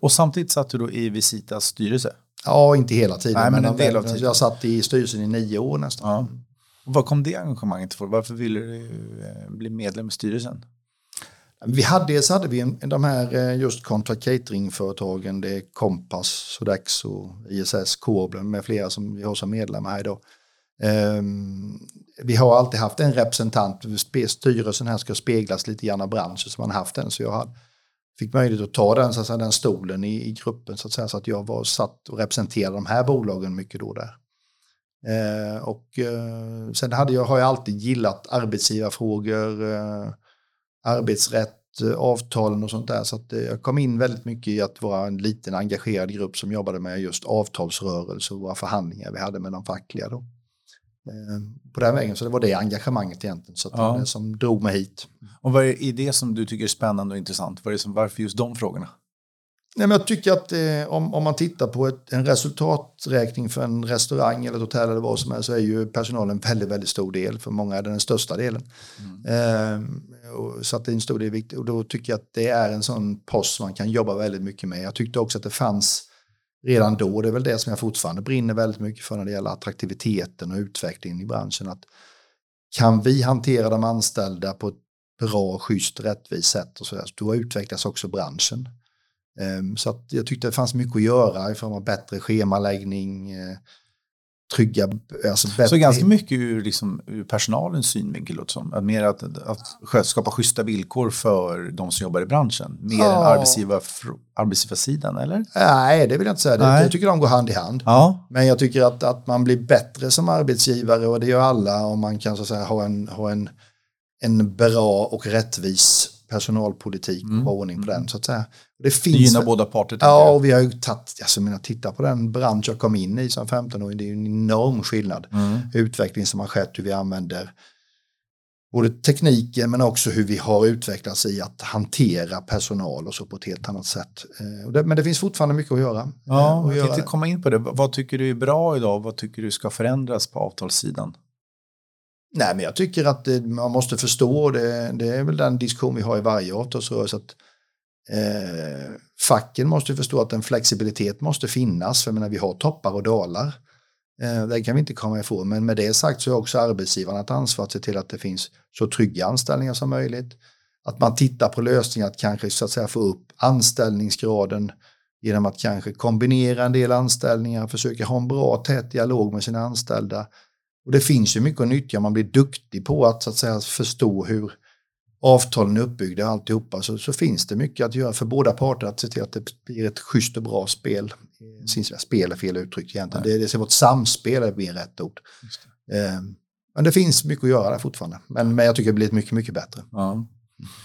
Och samtidigt satt du då i Visitas styrelse? Ja, inte hela tiden. Nej, men en del av tiden. Jag satt i styrelsen i nio år nästan. Ja. Och vad kom det engagemanget för? Varför ville du eh, bli medlem i styrelsen? Vi hade, dels hade vi en, de här eh, just contract catering-företagen, det är Compass, Sodexo, ISS, Koblen med flera som vi har som medlemmar här idag. Ehm, vi har alltid haft en representant, styrelsen här ska speglas lite grann av branschen som man haft den. Så jag hade, fick möjlighet att ta den, så att säga, den stolen i, i gruppen så att, säga, så att jag var satt och representerade de här bolagen mycket då där. Ehm, och eh, sen hade jag, har jag alltid gillat arbetsgivarfrågor, eh, arbetsrätt, eh, avtalen och sånt där. Så eh, jag kom in väldigt mycket i att vara en liten engagerad grupp som jobbade med just avtalsrörelse och våra förhandlingar vi hade med de fackliga. Då. Eh, På den vägen, så det var det engagemanget egentligen. Så Ja. det som drog mig hit. Och vad är det som du tycker är spännande och intressant? Vad är det som, varför just de frågorna? Nej, men jag tycker att eh, om, om man tittar på ett, en resultaträkning för en restaurang eller ett hotell eller vad som helst så är ju personalen en väldigt, väldigt stor del. För många är det den största delen. Eh, och, så att det är en stor del viktigt. Och då tycker jag att det är en sån post som man kan jobba väldigt mycket med. Jag tyckte också att det fanns redan då, det är väl det som jag fortfarande brinner väldigt mycket för när det gäller attraktiviteten och utvecklingen i branschen. Att kan vi hantera de anställda på ett bra, schysst, rättvist sätt och så där, då utvecklas också branschen. Ehm, så att jag tyckte det fanns mycket att göra i form av bättre schemaläggning, eh, trygga, alltså. Så ganska mycket ur, liksom, ur personalens synvinkel, som. Att mer att, att skapa schyssta villkor för de som jobbar i branschen. Mer än Ja. arbetsgivar, arbetsgivarsidan, eller? Nej, det vill jag inte säga. Nej. jag tycker de går hand i hand. Ja. Men jag tycker att, att man blir bättre som arbetsgivare och det gör alla om man kan så säga, ha, en, ha en, en bra och rättvis personalpolitik och ha ordning på den. Så att säga. Det Det finns gynnar båda parter. Ja, och vi har ju tagit, alltså menar, titta på den bransch jag kom in i som 15-åring, det är ju en enorm skillnad. Mm. Utveckling som har skett, hur vi använder både tekniken men också hur vi har utvecklats i att hantera personal och så på ett helt annat sätt. Eh, det, men det finns fortfarande mycket att göra. Ja, Eh, och jag göra. komma in på det. Vad tycker du är bra idag? Vad tycker du ska förändras på avtalssidan? Nej, men jag tycker att det, man måste förstå, det, det är väl den diskussion vi har i varje avtalsrörelse, att eh, facken måste förstå att en flexibilitet måste finnas, för jag menar, vi har toppar och dalar. Eh, det kan vi inte komma ifrån, men med det sagt så är också arbetsgivarna ett ansvar att se till att det finns så trygga anställningar som möjligt. Att man tittar på lösningar att kanske så att säga få upp anställningsgraden genom att kanske kombinera en del anställningar, försöka ha en bra tät dialog med sina anställda. Och det finns ju mycket att nyttja, man blir duktig på att, så att säga, förstå hur avtalen är uppbyggda och alltihopa så, så finns det mycket att göra för båda parter att se till att det blir ett schysst och bra spel. Mm. Spel är fel uttryck egentligen, det, det är vårt samspel är mer rätt ord. Eh, men det finns mycket att göra där fortfarande, men, men jag tycker det blir mycket, mycket bättre. Ja.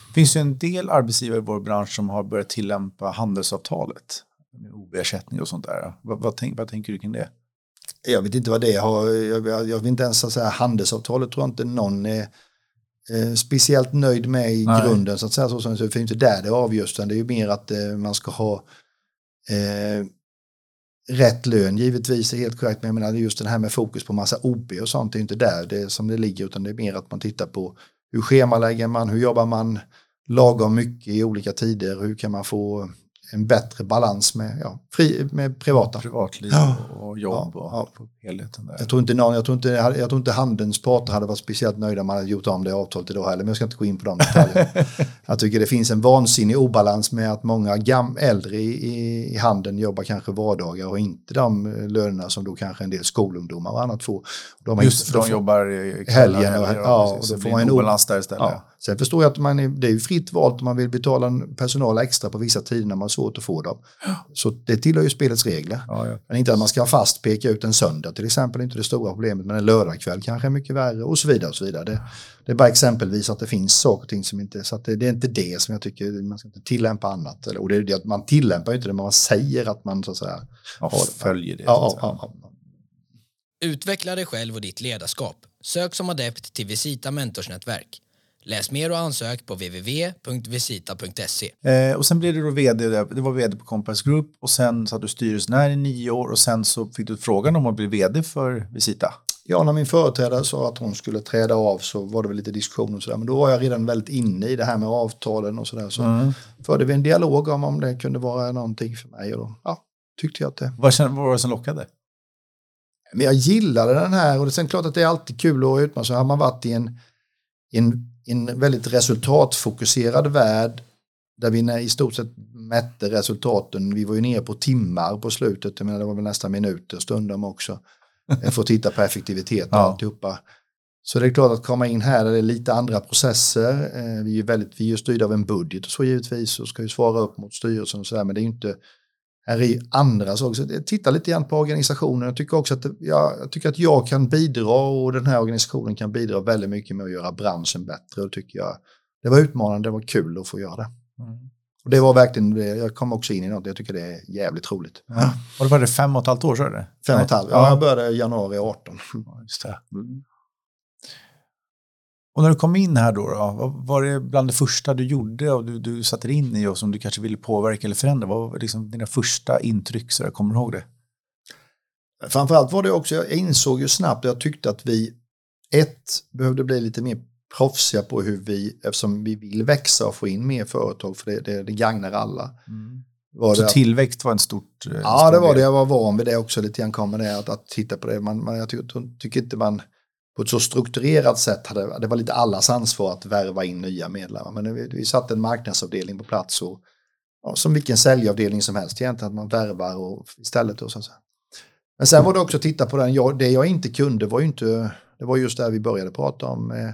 Det finns ju en del arbetsgivare i vår bransch som har börjat tillämpa handelsavtalet. Med OB-ersättning och sånt där. Vad, vad, tänk, vad tänker du kring det? Jag vet inte vad det har, jag, jag, vet inte ens så säga handelsavtalet tror jag inte någon är, eh, speciellt nöjd med i Nej. grunden. Så att säga, så, så, så, för det är inte där det avgörs, det är ju mer att eh, man ska ha eh, rätt lön. Givetvis är helt korrekt, men jag menar just det här med fokus på massa OB och sånt, det är inte där det som det ligger, utan det är mer att man tittar på hur schemalägger man, hur jobbar man lagom mycket i olika tider, hur kan man få en bättre balans med, ja, fri, med privata. Privatliv Ja. och jobb Ja, och ja. helheten där. Jag tror, inte någon, jag, tror inte, jag tror inte handelns parter hade varit speciellt nöjda om man hade gjort om det avtalet idag heller, men jag ska inte gå in på de detaljerna. jag tycker det finns en vansinnig obalans med att många gam, äldre i, i, handeln jobbar kanske vardagar och inte de eh, lönerna som då kanske en del skolungdomar och annat får. De Just inte- för de får- jobbar helgen och- helger, ja, precis. och då Så får en obalans där istället. Ja. Sen förstår jag att man är, det är fritt valt om man vill betala en personal extra på vissa tider när man har svårt att få dem. Så det tillhör ju spelets regler. Ja, ja. Men inte att man ska fast peka ut en söndag till exempel, inte det stora problemet, men en lördagkväll kanske är mycket värre och så vidare. Och så vidare. Det, det är bara exempelvis att det finns saker och ting som inte, så att det, det är inte det som jag tycker, man ska inte tillämpa annat. Och det är det att man tillämpar ju inte det, men man säger att man så att säga, Ja, följer det. ja, så att ja, säga. ja, ja. Utveckla dig själv och ditt ledarskap. Sök som adept till Visita mentorsnätverk. Läs mer och ansök på www.visita.se. Eh, och sen blev du då vd, det var vd på Compass Group och sen satt du styrelsen i nio år och sen så fick du frågan om att bli vd för Visita. Ja, när min företrädare sa att hon skulle träda av så var det väl lite diskussion och sådär. Men då var jag redan väldigt inne i det här med avtalen och sådär. Så Mm. förde vi en dialog om om det kunde vara någonting för mig. Och då ja, tyckte jag att det... Vad, vad var det som lockade? Men jag gillade den här och det är sen klart att det är alltid kul att utmana sig. Har man varit i en, i en, en väldigt resultatfokuserad värld där vi i stort sett mätte resultaten. Vi var ju nere på timmar på slutet. Jag menar, det var väl nästan minuter stundom också. För att titta på effektivitet och Ja. alltihopa. Så det är klart att komma in här där det är lite andra processer. Eh, Vi är ju väldigt, vi är ju styrda av en budget och så givetvis och ska ju svara upp mot styrelsen och sådär. Men det är ju inte, är ju andra saker. Så det- titta lite grann på organisationen. Jag tycker också att, det, ja, jag, tycker att jag kan bidra och den här organisationen kan bidra väldigt mycket med att göra branschen bättre. Och tycker jag, det var utmanande, det var kul att få göra det. Och det var verkligen, jag kom också in i något, jag tycker det är jävligt roligt. Ja. Och det var det fem och ett halvt år, så är det? Fem och ett halvt, ja, jag började i januari 18. Ja, just det. Och när du kom in här då, då vad var det bland det första du gjorde och du, du satte in i och som du kanske ville påverka eller förändra? Vad var liksom dina första intryck? Så där, kommer du ihåg det? Framförallt var det också, jag insåg ju snabbt, jag tyckte att vi, ett, behövde bli lite mer proffsiga på hur vi, eftersom vi vill växa och få in mer företag, för det, det, det gagnar alla. Var Så det tillväxt var en stort... eh, Ja, stor det var del. det. Jag var van vid det också lite grann. Kommer det att, att titta på det. Man, man, jag tycker, tycker inte man på ett så strukturerat sätt hade, det var lite allas ansvar att värva in nya medlemmar. Men vi, vi satte en marknadsavdelning på plats och ja, som vilken säljavdelning som helst egentligen, att man värvar och istället. Och så, så. Men sen var det också att titta på den, jag, det jag inte kunde var ju inte, det var just där vi började prata om eh,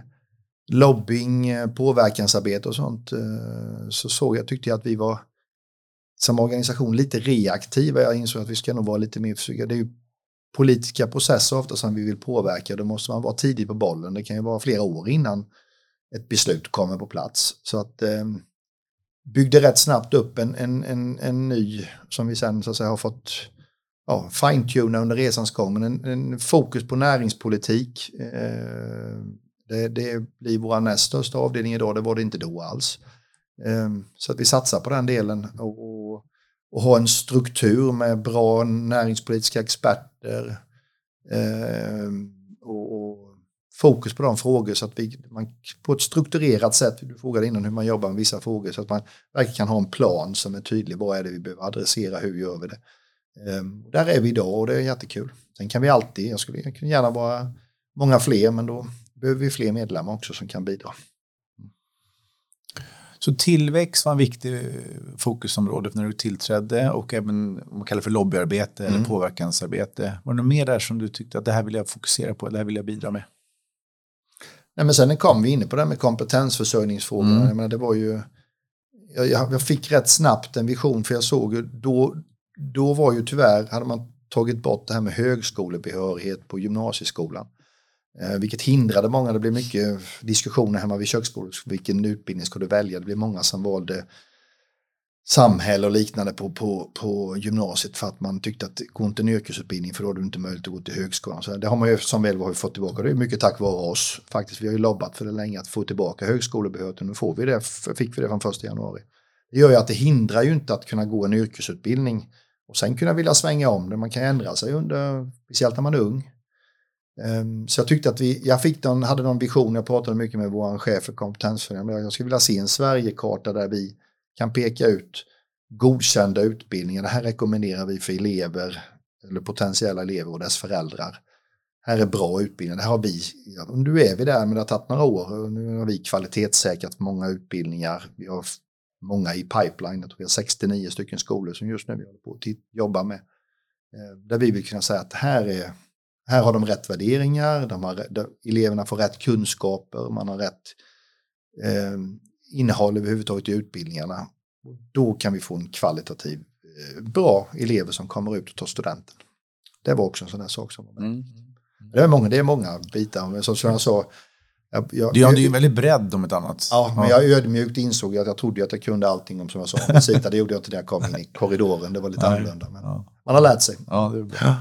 lobbying, eh, påverkansarbete och sånt. Eh, så såg jag, tyckte jag att vi var som organisation lite reaktiva. Jag insåg att vi ska nog vara lite mer, det är ju politiska processer ofta som vi vill påverka. Då måste man vara tidig på bollen. Det kan ju vara flera år innan ett beslut kommer på plats. Så att eh, byggde rätt snabbt upp en, en, en, en ny som vi sen så att säga har fått ja, fine-tuna under resans gång. Men en, en fokus på näringspolitik. Eh, det, det blir vår näst största avdelning idag. Det var det inte då alls. Eh, Så att vi satsar på den delen och, och, och ha en struktur med bra näringspolitiska experter eh, och, och fokus på de frågor så att vi man, på ett strukturerat sätt, du frågade innan hur man jobbar med vissa frågor, så att man verkligen kan ha en plan som är tydlig. Vad är det vi behöver adressera? Hur gör vi det? Eh, där är vi idag och det är jättekul. Sen kan vi alltid, jag skulle jag gärna vara många fler, men då behöver vi fler medlemmar också som kan bidra. Så tillväxt var en viktig eh, fokusområde när du tillträdde och även om man kallar för lobbyarbete eller Mm. påverkansarbete. Var det något mer där som du tyckte att det här vill jag fokusera på, det här vill jag bidra med? Nej, men sen kom vi inne på det här med kompetensförsörjningsfrågorna. Mm. Jag menar, det var ju, jag, jag jag fick rätt snabbt en vision för jag såg ju då, då var ju tyvärr, hade man tagit bort det här med högskolebehörighet på gymnasieskolan. Eh, vilket hindrade många, det blev mycket diskussioner hemma vid köksbordet, vilken utbildning ska du välja? Det blev många som valde samhälle och liknande på, på, på gymnasiet för att man tyckte att gå inte en yrkesutbildning för då har du inte möjlighet att gå till högskolan. Så det har man ju som väl har fått tillbaka. Det är mycket tack vare oss faktiskt. Vi har ju lobbat för det länge att få tillbaka högskolebehörigheten. Nu får vi det, fick vi det från första januari. Det gör ju att det hindrar ju inte att kunna gå en yrkesutbildning och sen kunna vilja svänga om det. Man kan ändra sig under, speciellt när man är ung. Um, så jag tyckte att vi, jag fick någon, hade någon vision, jag pratade mycket med vår chef för kompetensförändring, jag skulle vilja se en Sverigekarta där vi kan peka ut godkända utbildningar. Det här rekommenderar vi för elever eller potentiella elever och dess föräldrar. Här är bra utbildningar, det har vi, nu är vi där men det har tagit några år och nu har vi kvalitetssäkrat många utbildningar. Vi har många i pipeline, jag tror vi har 69 stycken skolor som just nu vi håller på att jobba med. Ehm, där vi vill kunna säga att här, är, här har de rätt värderingar, de har, de, eleverna får rätt kunskaper, man har rätt eh, innehåll överhuvudtaget i utbildningarna. Då kan vi få en kvalitativ eh, bra elever som kommer ut och tar studenten. Det var också en sån här sak som var med. Mm. Det, är många, det är många bitar, men som jag sa, jag, jag, det, är, det är ju väldigt bredd om ett annat. Ja, men jag ödmjukt insåg att jag trodde att jag kunde allting om som jag sa Visita. Det gjorde jag inte när jag kom in i korridoren. Det var lite Nej. annorlunda. Men ja. Man har lärt sig. Ja, det är bra.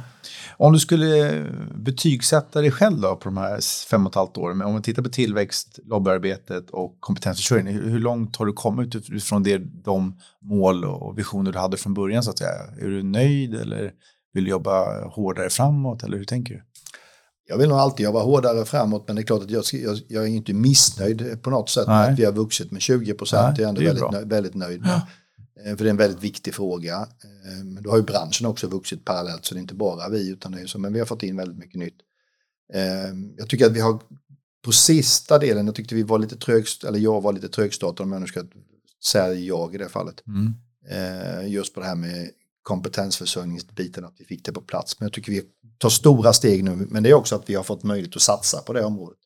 Om du skulle betygsätta dig själv då på de här fem och ett halvt åren, om man tittar på tillväxt, lobbyarbetet och kompetensförsörjning, hur långt har du kommit utifrån det, de mål och visioner du hade från början så att säga? Är du nöjd eller vill du jobba hårdare framåt eller hur tänker du? Jag vill nog alltid jobba hårdare framåt men det är klart att jag, jag, jag är inte missnöjd på något sätt med att vi har vuxit med 20 procent. Jag är ändå är väldigt, nöjd, väldigt nöjd med. Ja. Eh, för det är en väldigt viktig fråga. Eh, men då har ju branschen också vuxit parallellt så det är inte bara vi utan det är så, men vi har fått in väldigt mycket nytt. Eh, jag tycker att vi har på sista delen, jag tyckte vi var lite trögst, eller jag var lite trögstartad om jag nu ska säga jag i det fallet. Mm. Just på det här med kompetensförsörjningsbiten, att vi fick det på plats. Men jag tycker vi tar stora steg nu, men det är också att vi har fått möjlighet att satsa på det området.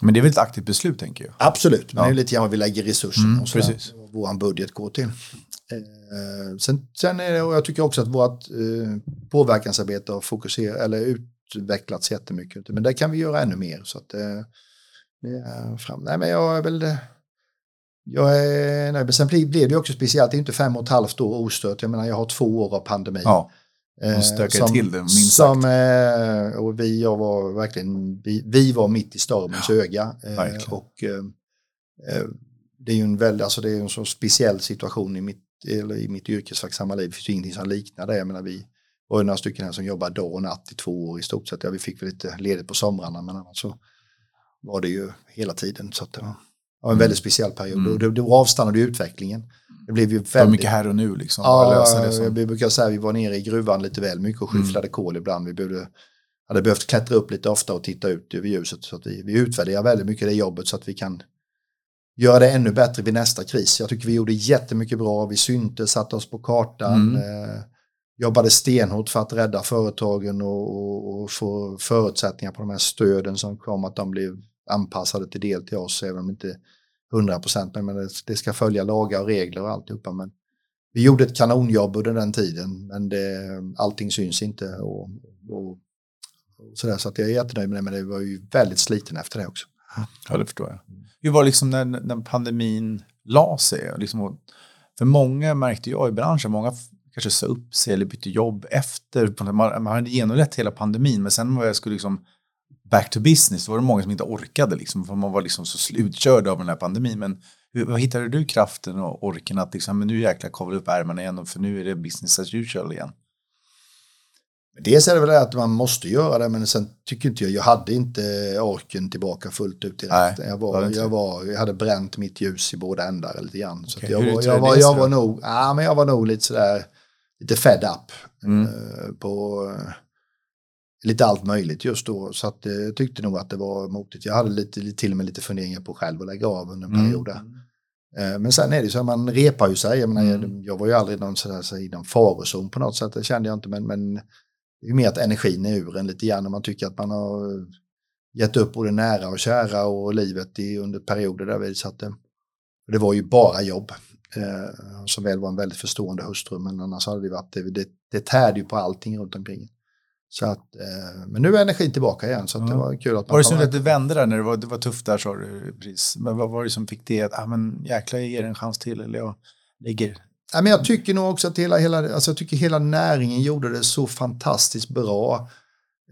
Men det är väl ett aktivt beslut tänker jag? Absolut, men ja. det är lite grann vad vi lägger resurserna mm, och så precis. vår budget går till. Eh, sen, sen är det, och jag tycker också att vårt eh, påverkansarbete har fokuserat eller utvecklats jättemycket. Men det kan vi göra ännu mer. Så att, eh, det fram. Nej, men jag är väl jag är nöjd. Men sen blev det också speciellt, det är inte fem och ett halvt år ostört. Jag menar, jag har två år av pandemi. Ja, de stökade till det, minst som, sagt. och vi, jag var verkligen, vi, vi var mitt i stormens ja, öga. Verkligen. Och det är ju en väldigt, alltså det är en så speciell situation i mitt, eller i mitt yrkesverksamma liv. Det finns ju ingenting som liknar det. Jag menar, vi var ju några stycken här som jobbade dag och natt i två år i stort sett. Ja, vi fick väl lite ledigt på somrarna, men annars så var det ju hela tiden. Så att det var, var en mm. väldigt speciell period. Mm. Och då, då avstannade utvecklingen. Det blev ju väldigt... Det mycket här och nu liksom. Ja, vi brukar säga att vi var nere i gruvan lite väl mycket och mm. skyfflade mm. kol ibland. Vi behövde, hade behövt klättra upp lite ofta och titta ut över ljuset. Så att vi, vi utvärderar väldigt mycket det jobbet så att vi kan göra det ännu bättre vid nästa kris. Jag tycker vi gjorde jättemycket bra. Vi syntes, satte oss på kartan. Mm. Eh, jobbade stenhårt för att rädda företagen och, och, och, få förutsättningar på de här stöden som kom att de blev anpassade till del till oss, även om inte 100 procent, men det, det, ska följa lagar och regler och alltihopa. Men vi gjorde ett kanonjobb under den tiden, men det, allting syns inte och, och, och sådär, så att jag är jättenöjd med det, men det var ju väldigt sliten efter det också. Ja, det förstår jag. Hur var det liksom när, när pandemin la sig? Liksom, för många märkte jag i branschen, många kanske sa upp sig eller bytte jobb efter. Man, man hade genomlett hela pandemin, men sen var jag skulle liksom back to business, då var det många som inte orkade liksom, för man var liksom så slutkörd av den här pandemin. Men hur, vad hittade du kraften och orken att liksom, men nu jäklar kavla upp ärmarna igen, för nu är det business as usual igen? Dels är det väl det att man måste göra det, men sen tycker inte jag, jag hade inte orken tillbaka fullt ut direkt. Nej, jag, var, jag, var, jag hade bränt mitt ljus i båda ändar lite grann. Så okay, jag, var, jag, var, jag, var nog, ja, men jag var nog lite sådär, lite fed up mm. uh, på lite allt möjligt just då. Så att, uh, jag tyckte nog att det var motigt. Jag hade lite, till och med lite funderingar på själv att lägga av under en mm. period. Men sen är det så att man repar ju sig. Jag, menar, mm. jag var ju aldrig någon sådär, så i någon farozon på något sätt, det kände jag inte. Men, men det är mer att energin är ur en lite grann när man tycker att man har gett upp både nära och kära och livet i, under perioder där vi satte. Det var ju bara jobb. Eh, som väl var en väldigt förstående hustru, men annars hade det varit, det, det, det tärde ju på allting runt omkring. Så att, eh, men nu är energin tillbaka igen, så ja. det var kul att man Var det så att det vände där när det var, det var tufft där sa du precis. Men vad var det som fick det att, ah, men jäklar jag ger en chans till eller jag ligger? Ja, men jag tycker nog också att hela, hela, alltså jag tycker hela näringen gjorde det så fantastiskt bra.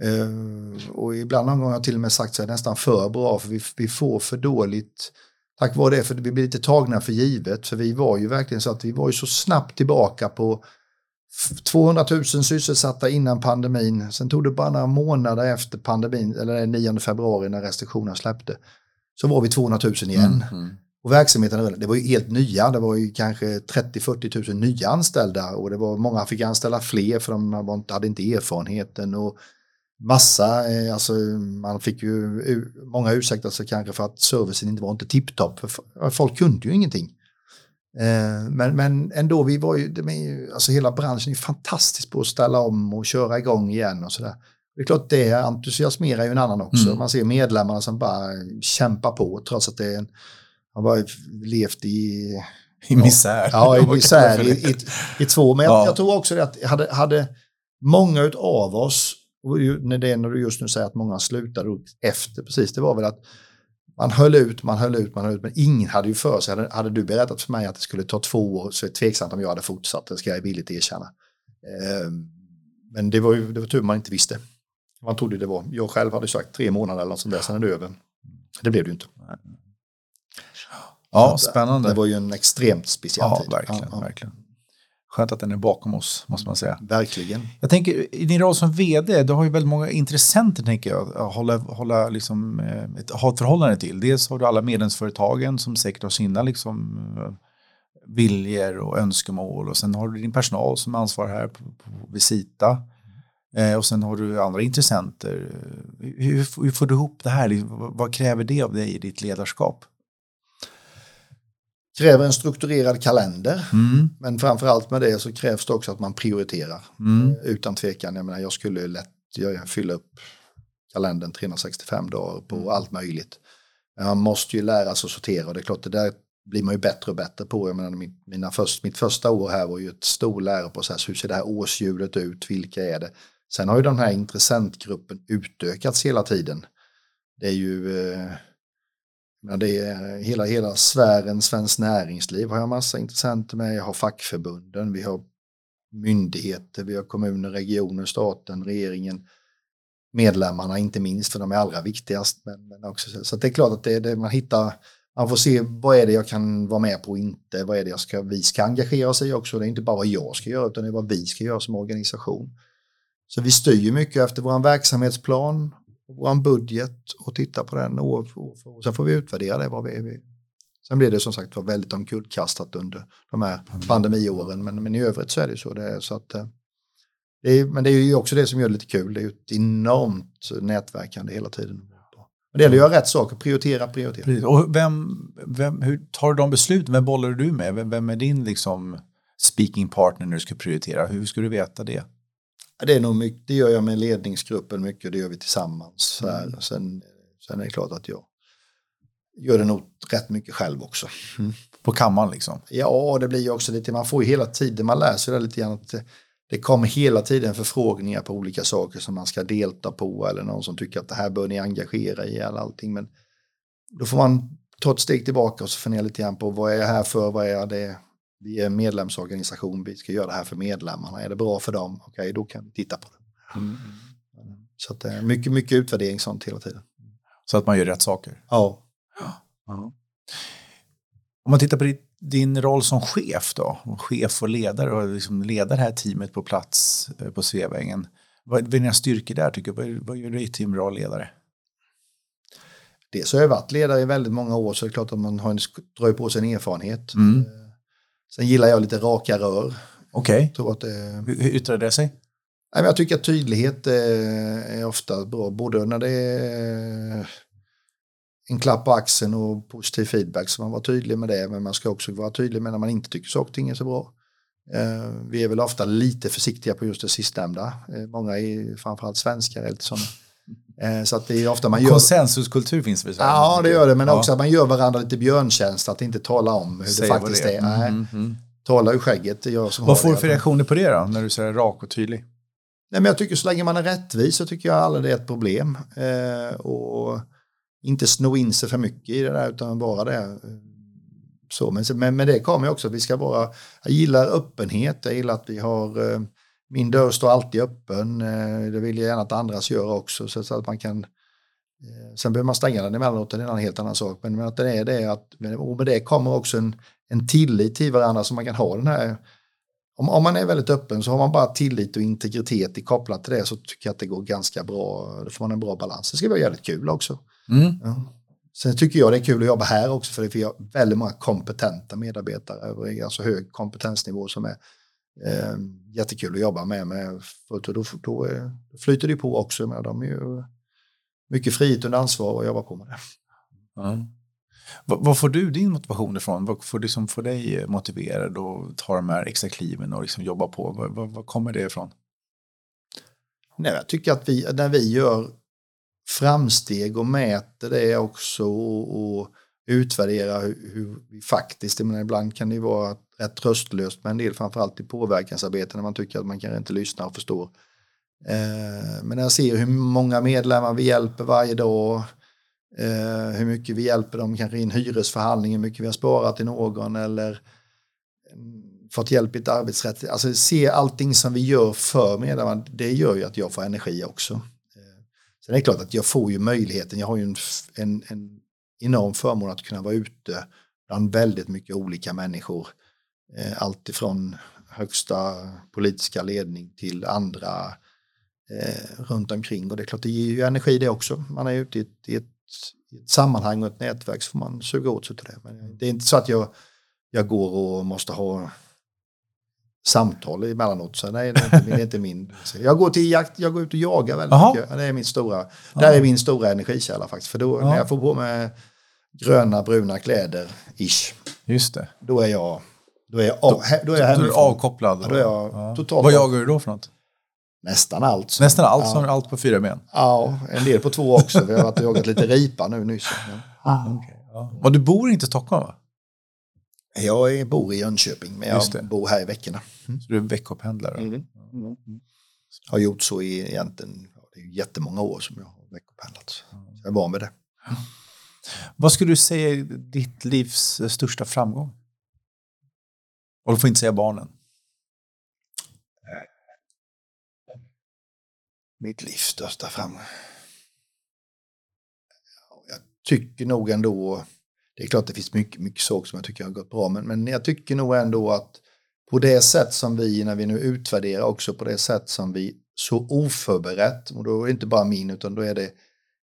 Uh, och ibland har jag till och med sagt så här, nästan för bra för vi, vi får för dåligt tack vare det, för vi blir lite tagna för givet. För vi var ju verkligen så att vi var ju så snabbt tillbaka på 200 000 sysselsatta innan pandemin. Sen tog det bara några månader efter pandemin, eller 9 februari när restriktionerna släppte. Så var vi 200 000 igen. Mm, mm. Och verksamheten, det var ju helt nya, det var ju kanske 30-40 000 nya anställda och det var många fick anställa fler för de hade inte erfarenheten. Och massa, eh, alltså man fick ju, många ursäkta sig kanske för att servicen inte var inte tipptopp. Folk kunde ju ingenting. Eh, men, men ändå, vi var ju, det alltså hela branschen är fantastisk på att ställa om och köra igång igen och sådär. Det är klart det entusiasmerar ju en annan också. Mm. Man ser medlemmarna som bara kämpar på trots att det är en, har bara levt i i misär. Ja, i misär i, i, i, två. Men jag, ja. jag tror också det att hade, hade många av oss och när, det, när du just nu säger att många slutade efter, precis, det var väl att man höll ut, man höll ut, man höll ut, men ingen hade ju för sig. Hade, hade du berättat för mig att det skulle ta två år så är det tveksamt om jag hade fortsatt, det ska jag villigt erkänna. Eh, men det var ju det var tur man inte visste. Man trodde det var, jag själv hade sagt tre månader eller något sånt där, sen är det över. Det blev det ju inte. Ja, spännande. Det var ju en extremt speciell ja, tid. Verkligen, ja, verkligen. Skönt att den är bakom oss, måste man säga. Verkligen. Jag tänker, i din roll som vd, du har ju väldigt många intressenter, tänker jag, att hålla, hålla liksom, eh, ett, ha ett förhållande till. Dels har du alla medlemsföretagen som säkert har sina liksom, eh, viljor och önskemål. Och sen har du din personal som ansvarar här på, på Visita. Eh, och sen har du andra intressenter. Hur, hur får du ihop det här? Vad kräver det av dig i ditt ledarskap? Kräver en strukturerad kalender. Mm. Men framförallt med det så krävs det också att man prioriterar. Mm. Utan tvekan, jag menar jag skulle lätt jag fylla upp kalendern 365 dagar på mm. allt möjligt. Men man måste ju lära sig att sortera och det är klart det där blir man ju bättre och bättre på. Jag menar, mina först, mitt första år här var ju ett stor läroprocess. Hur ser det här årshjulet ut? Vilka är det? Sen har ju den här intressentgruppen utökats hela tiden. Det är ju eh, Ja, det är hela, hela sfären Svenskt Näringsliv har jag massa intressenter med. Jag har fackförbunden, vi har myndigheter, vi har kommuner, regioner, staten, regeringen, medlemmarna inte minst för de är allra viktigast. Men, men också, så det är klart att det är det man hittar, man får se vad är det jag kan vara med på och inte, vad är det jag ska, vi ska engagera oss i också. Det är inte bara vad jag ska göra utan det är vad vi ska göra som organisation. Så vi styr mycket efter vår verksamhetsplan vår budget och titta på den år för år. Och sen får vi utvärdera det. Vad vi, är. sen blir det som sagt var väldigt omkullkastat under de här mm. pandemiåren. Men, men i övrigt så är det så. Det är, så att, eh, det är, men det är ju också det som gör det lite kul. Det är ju ett enormt nätverkande hela tiden. Men det gäller att göra rätt saker, prioritera, prioritera. Och vem, vem, hur tar du de besluten? Vem bollar du med? Vem, vem är din liksom speaking partner när du ska prioritera? Hur ska du veta det? Det, är nog mycket, det gör jag med ledningsgruppen mycket, det gör vi tillsammans. Mm. Sen, sen är det klart att jag gör det nog rätt mycket själv också. Mm. På kammaren liksom? Ja, det blir ju också lite, man får ju hela tiden, man läser det lite grann att det, kommer hela tiden förfrågningar på olika saker som man ska delta på eller någon som tycker att det här bör ni engagera i eller allting. Men då får man ta ett steg tillbaka och så fundera lite grann på vad är jag här för, vad är det vi är en medlemsorganisation, vi ska göra det här för medlemmarna. Är det bra för dem? Okej, okay, då kan vi titta på det. Mm. Så att det är mycket, mycket utvärdering sånt hela tiden. Så att man gör rätt saker? Ja. ja. Om man tittar på din roll som chef då, chef och ledare och liksom leda det här teamet på plats eh, på Sveavägen. Vad är dina styrkor där tycker du? Vad gör dig till en bra ledare? Dels har jag varit ledare i väldigt många år så det är klart att man har en, drar på sig en erfarenhet. Mm. Eh, Sen gillar jag lite raka rör. Okej. Okay. Hur yttrar det sig? jag tycker att tydlighet är ofta bra, både när det är en klapp på axeln och positiv feedback, så man var tydlig med det, men man ska också vara tydlig med när man inte tycker saker och ting är så bra. Eh, vi är väl ofta lite försiktiga på just det sistnämnda. Eh, många, är, framförallt svenskar, är lite sådana. Eh, så att det är ofta man gör... Konsensuskultur finns väl? Ja, det gör det, men ja. också att man gör varandra lite björntjänst, att inte tala om hur Säg det faktiskt det är. är. Mm, mm. Tala ur skägget. Jag som Vad får du för reaktioner på det då, när du säger rak och tydlig? Nej, men jag tycker så länge man är rättvis så tycker jag aldrig det är ett problem. Eh, och inte sno in sig för mycket i det där, utan vara det. så, men, men med det kommer också att vi ska vara, jag gillar öppenhet, jag gillar att vi har, eh, min dörr står alltid öppen, eh, det vill jag gärna att andras gör också, så, att man kan eh, Sen behöver man stänga den emellanåt, det är en helt annan sak. Men att det är det, att, och med det kommer också en, en tillit till varandra så man kan ha den här om, om man är väldigt öppen så har man bara tillit och integritet i kopplat till det så tycker jag att det går ganska bra. Då får man en bra balans. Det ska vara jävligt kul också. Mm. Ja. Sen tycker jag det är kul att jobba här också för vi har väldigt många kompetenta medarbetare över alltså hög kompetensnivå som är eh, jättekul att jobba med. med för då, då, då, flyter det på också. Med de är ju mycket frihet under ansvar att jobba på med det. Mm. Var får du din motivation ifrån? Vad får, det som får dig motiverad att ta de här extra kliven och liksom jobba på? Var, var, var kommer det ifrån? Nej, jag tycker att vi, när vi gör framsteg och mäter det också och, och utvärderar hur, hur, vi faktiskt, menar, ibland kan det ju vara rätt tröstlöst med en del, framförallt i påverkansarbete när man tycker att man kan inte lyssna och förstå. Eh, men när jag ser hur många medlemmar vi hjälper varje dag, eh, hur mycket vi hjälper dem kanske i en hyresförhandling, hur mycket vi har sparat till någon eller mm, fått hjälp i ett arbetsrätt. Alltså se allting som vi gör för medlemmarna, det gör ju att jag får energi också. Eh, sen är det klart att jag får ju möjligheten, jag har ju en, en, en enorm förmån att kunna vara ute bland väldigt mycket olika människor. Eh, allt ifrån högsta politiska ledning till andra eh, runt omkring och det är klart det ger ju energi det också. Man är ute i ett, i ett i ett sammanhang och ett nätverk så får man suga åt sig till det. Men det är inte så att jag, jag går och måste ha samtal emellanåt. Så nej, det är inte, det är inte min. Jag går till jakt, jag går ut och jagar väldigt Aha. mycket. Det är min stora, där är min stora energikälla faktiskt. För då när jag får på mig gröna, bruna kläder, ish. Just det. Då är jag, då är jag, då, då är jag hemifrån. Då är avkopplad. Ja, då är jag ja. totalt Vad jagar du då för något? Nästan allt. Så. Nästan allt, ja. som allt på fyra ben? Ja, en del på två också. Vi har varit och jagat lite ripa nu nyss. Ah, okay. ja. Du bor inte i Stockholm va? Jag bor i Jönköping, men jag bor här i veckorna. Mm. Så du är veckopendlare? Mm. Mm. Har gjort så i egentligen det är jättemånga år som jag har veckopendlat. Så jag är van vid det. Vad skulle du säga är ditt livs största framgång? Och du får inte säga barnen. mitt livs största framgång. Jag tycker nog ändå, det är klart det finns mycket, mycket saker som jag tycker har gått bra, men, men jag tycker nog ändå att på det sätt som vi, när vi nu utvärderar också, på det sätt som vi så oförberett, och då är det inte bara min, utan då är det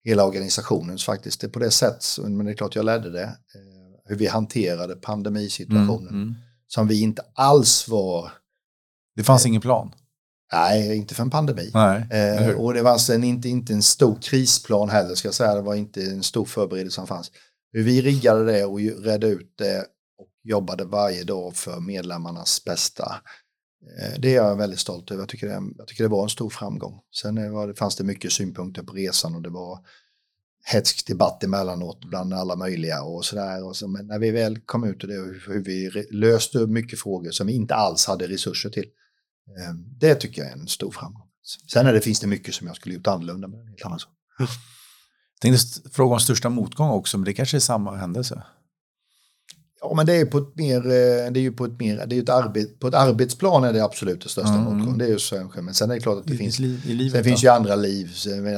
hela organisationens faktiskt, det är på det sätt, men det är klart jag ledde det, eh, hur vi hanterade pandemisituationen, mm, mm. Som vi inte alls var det fanns eh, ingen plan? Nej, inte för en pandemi. Nej, eh, och det var alltså en, inte, inte en stor krisplan heller, ska jag säga. Det var inte en stor förberedelse som fanns. Hur vi riggade det och redde ut det och jobbade varje dag för medlemmarnas bästa. Eh, det är jag väldigt stolt över. Jag tycker det, jag tycker det var en stor framgång. Sen var det, fanns det mycket synpunkter på resan och det var hetsk debatt emellanåt bland alla möjliga och sådär. Och så, men när vi väl kom ut och det och hur, vi löste mycket frågor som vi inte alls hade resurser till ehm, det tycker jag är en stor framgång. Sen är det, finns det mycket som jag skulle gjort annorlunda, men helt annan sak. Jag tänkte fråga om största motgång också, men det kanske är samma händelse? Ja, men det är på ett mer, eh, det är ju på ett mer, det är ett arbet, på ett arbetsplan är det absolut det största mm. motgång. Det är ju så, men sen är det klart att det I, finns, liv, livet, sen finns ju andra liv.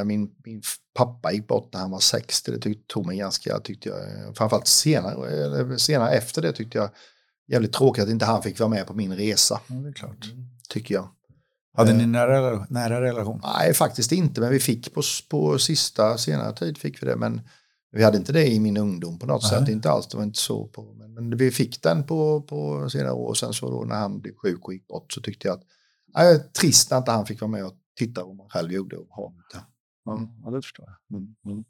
Min, min pappa gick bort när han var 60, det tyckte, tog mig ganska, tyckte jag, framförallt senare, senare efter det tyckte jag jävligt tråkigt att inte han fick vara med på min resa. Ja, det är klart. Mm tycker jag. Hade ni eh, nära, nära relation? Nej, faktiskt inte, men vi fick på, på sista senare tid fick vi det. Men vi hade inte det i min ungdom på något Nej. sätt, inte alls, det var inte så. På, men, men vi fick den på, på senare år och sen så då när han blev sjuk och gick bort så tyckte jag att nej, trist att inte han fick vara med och titta vad man själv gjorde och ha det. Mm. Ja, det förstår jag. Mm. Mm.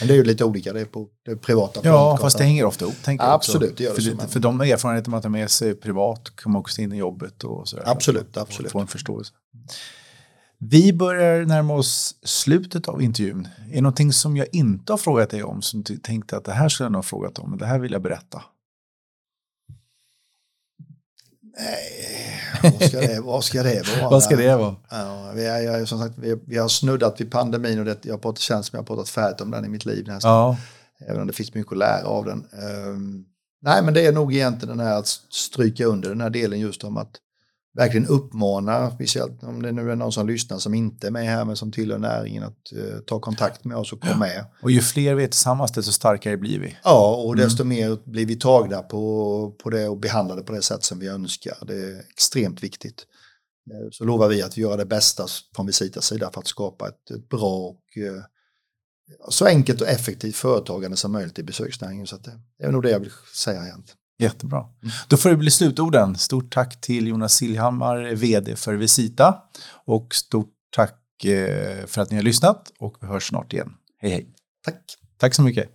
Men det är ju lite olika, det är på det privata. Ja, fast det hänger ofta ihop. Tänker jag absolut, det gör det för, det, för de erfarenheter man tar med sig privat man också in i jobbet. Och så absolut, absolut. Få en förståelse. Vi börjar närma oss slutet av intervjun. Är det någonting som jag inte har frågat dig om som du tänkte att det här skulle jag nog ha frågat om, men det här vill jag berätta? Nej, vad ska det, vad ska det vara? vad ska det vara? Ja, vi, är, jag, som sagt, vi, vi har snuddat vid pandemin och det, jag har pratat, känns som jag har pratat färdigt om den i mitt liv nästan. Ja. Även om det finns mycket att lära av den. Um, Nej, men det är nog egentligen den här att stryka under den här delen just om att verkligen uppmana, speciellt om det nu är någon som lyssnar som inte är med här men som tillhör näringen, att uh, ta kontakt med oss och komma med. Och ju fler vi är tillsammans desto starkare blir vi. Ja, och desto mm. mer blir vi tagna på, på det och behandlade på det sätt som vi önskar. Det är extremt viktigt. Eh, så lovar vi att vi gör det bästa från Visitas sida för att skapa ett, ett bra och uh, så enkelt och effektivt företagande som möjligt i besöksnäringen. Så det är nog det jag vill säga egentligen. Jättebra. Mm. Då får det bli slutorden. Stort tack till Jonas Silhammar, vd för Visita. Och stort tack eh, för att ni har lyssnat och vi hörs snart igen. Hej hej. Tack. Tack så mycket.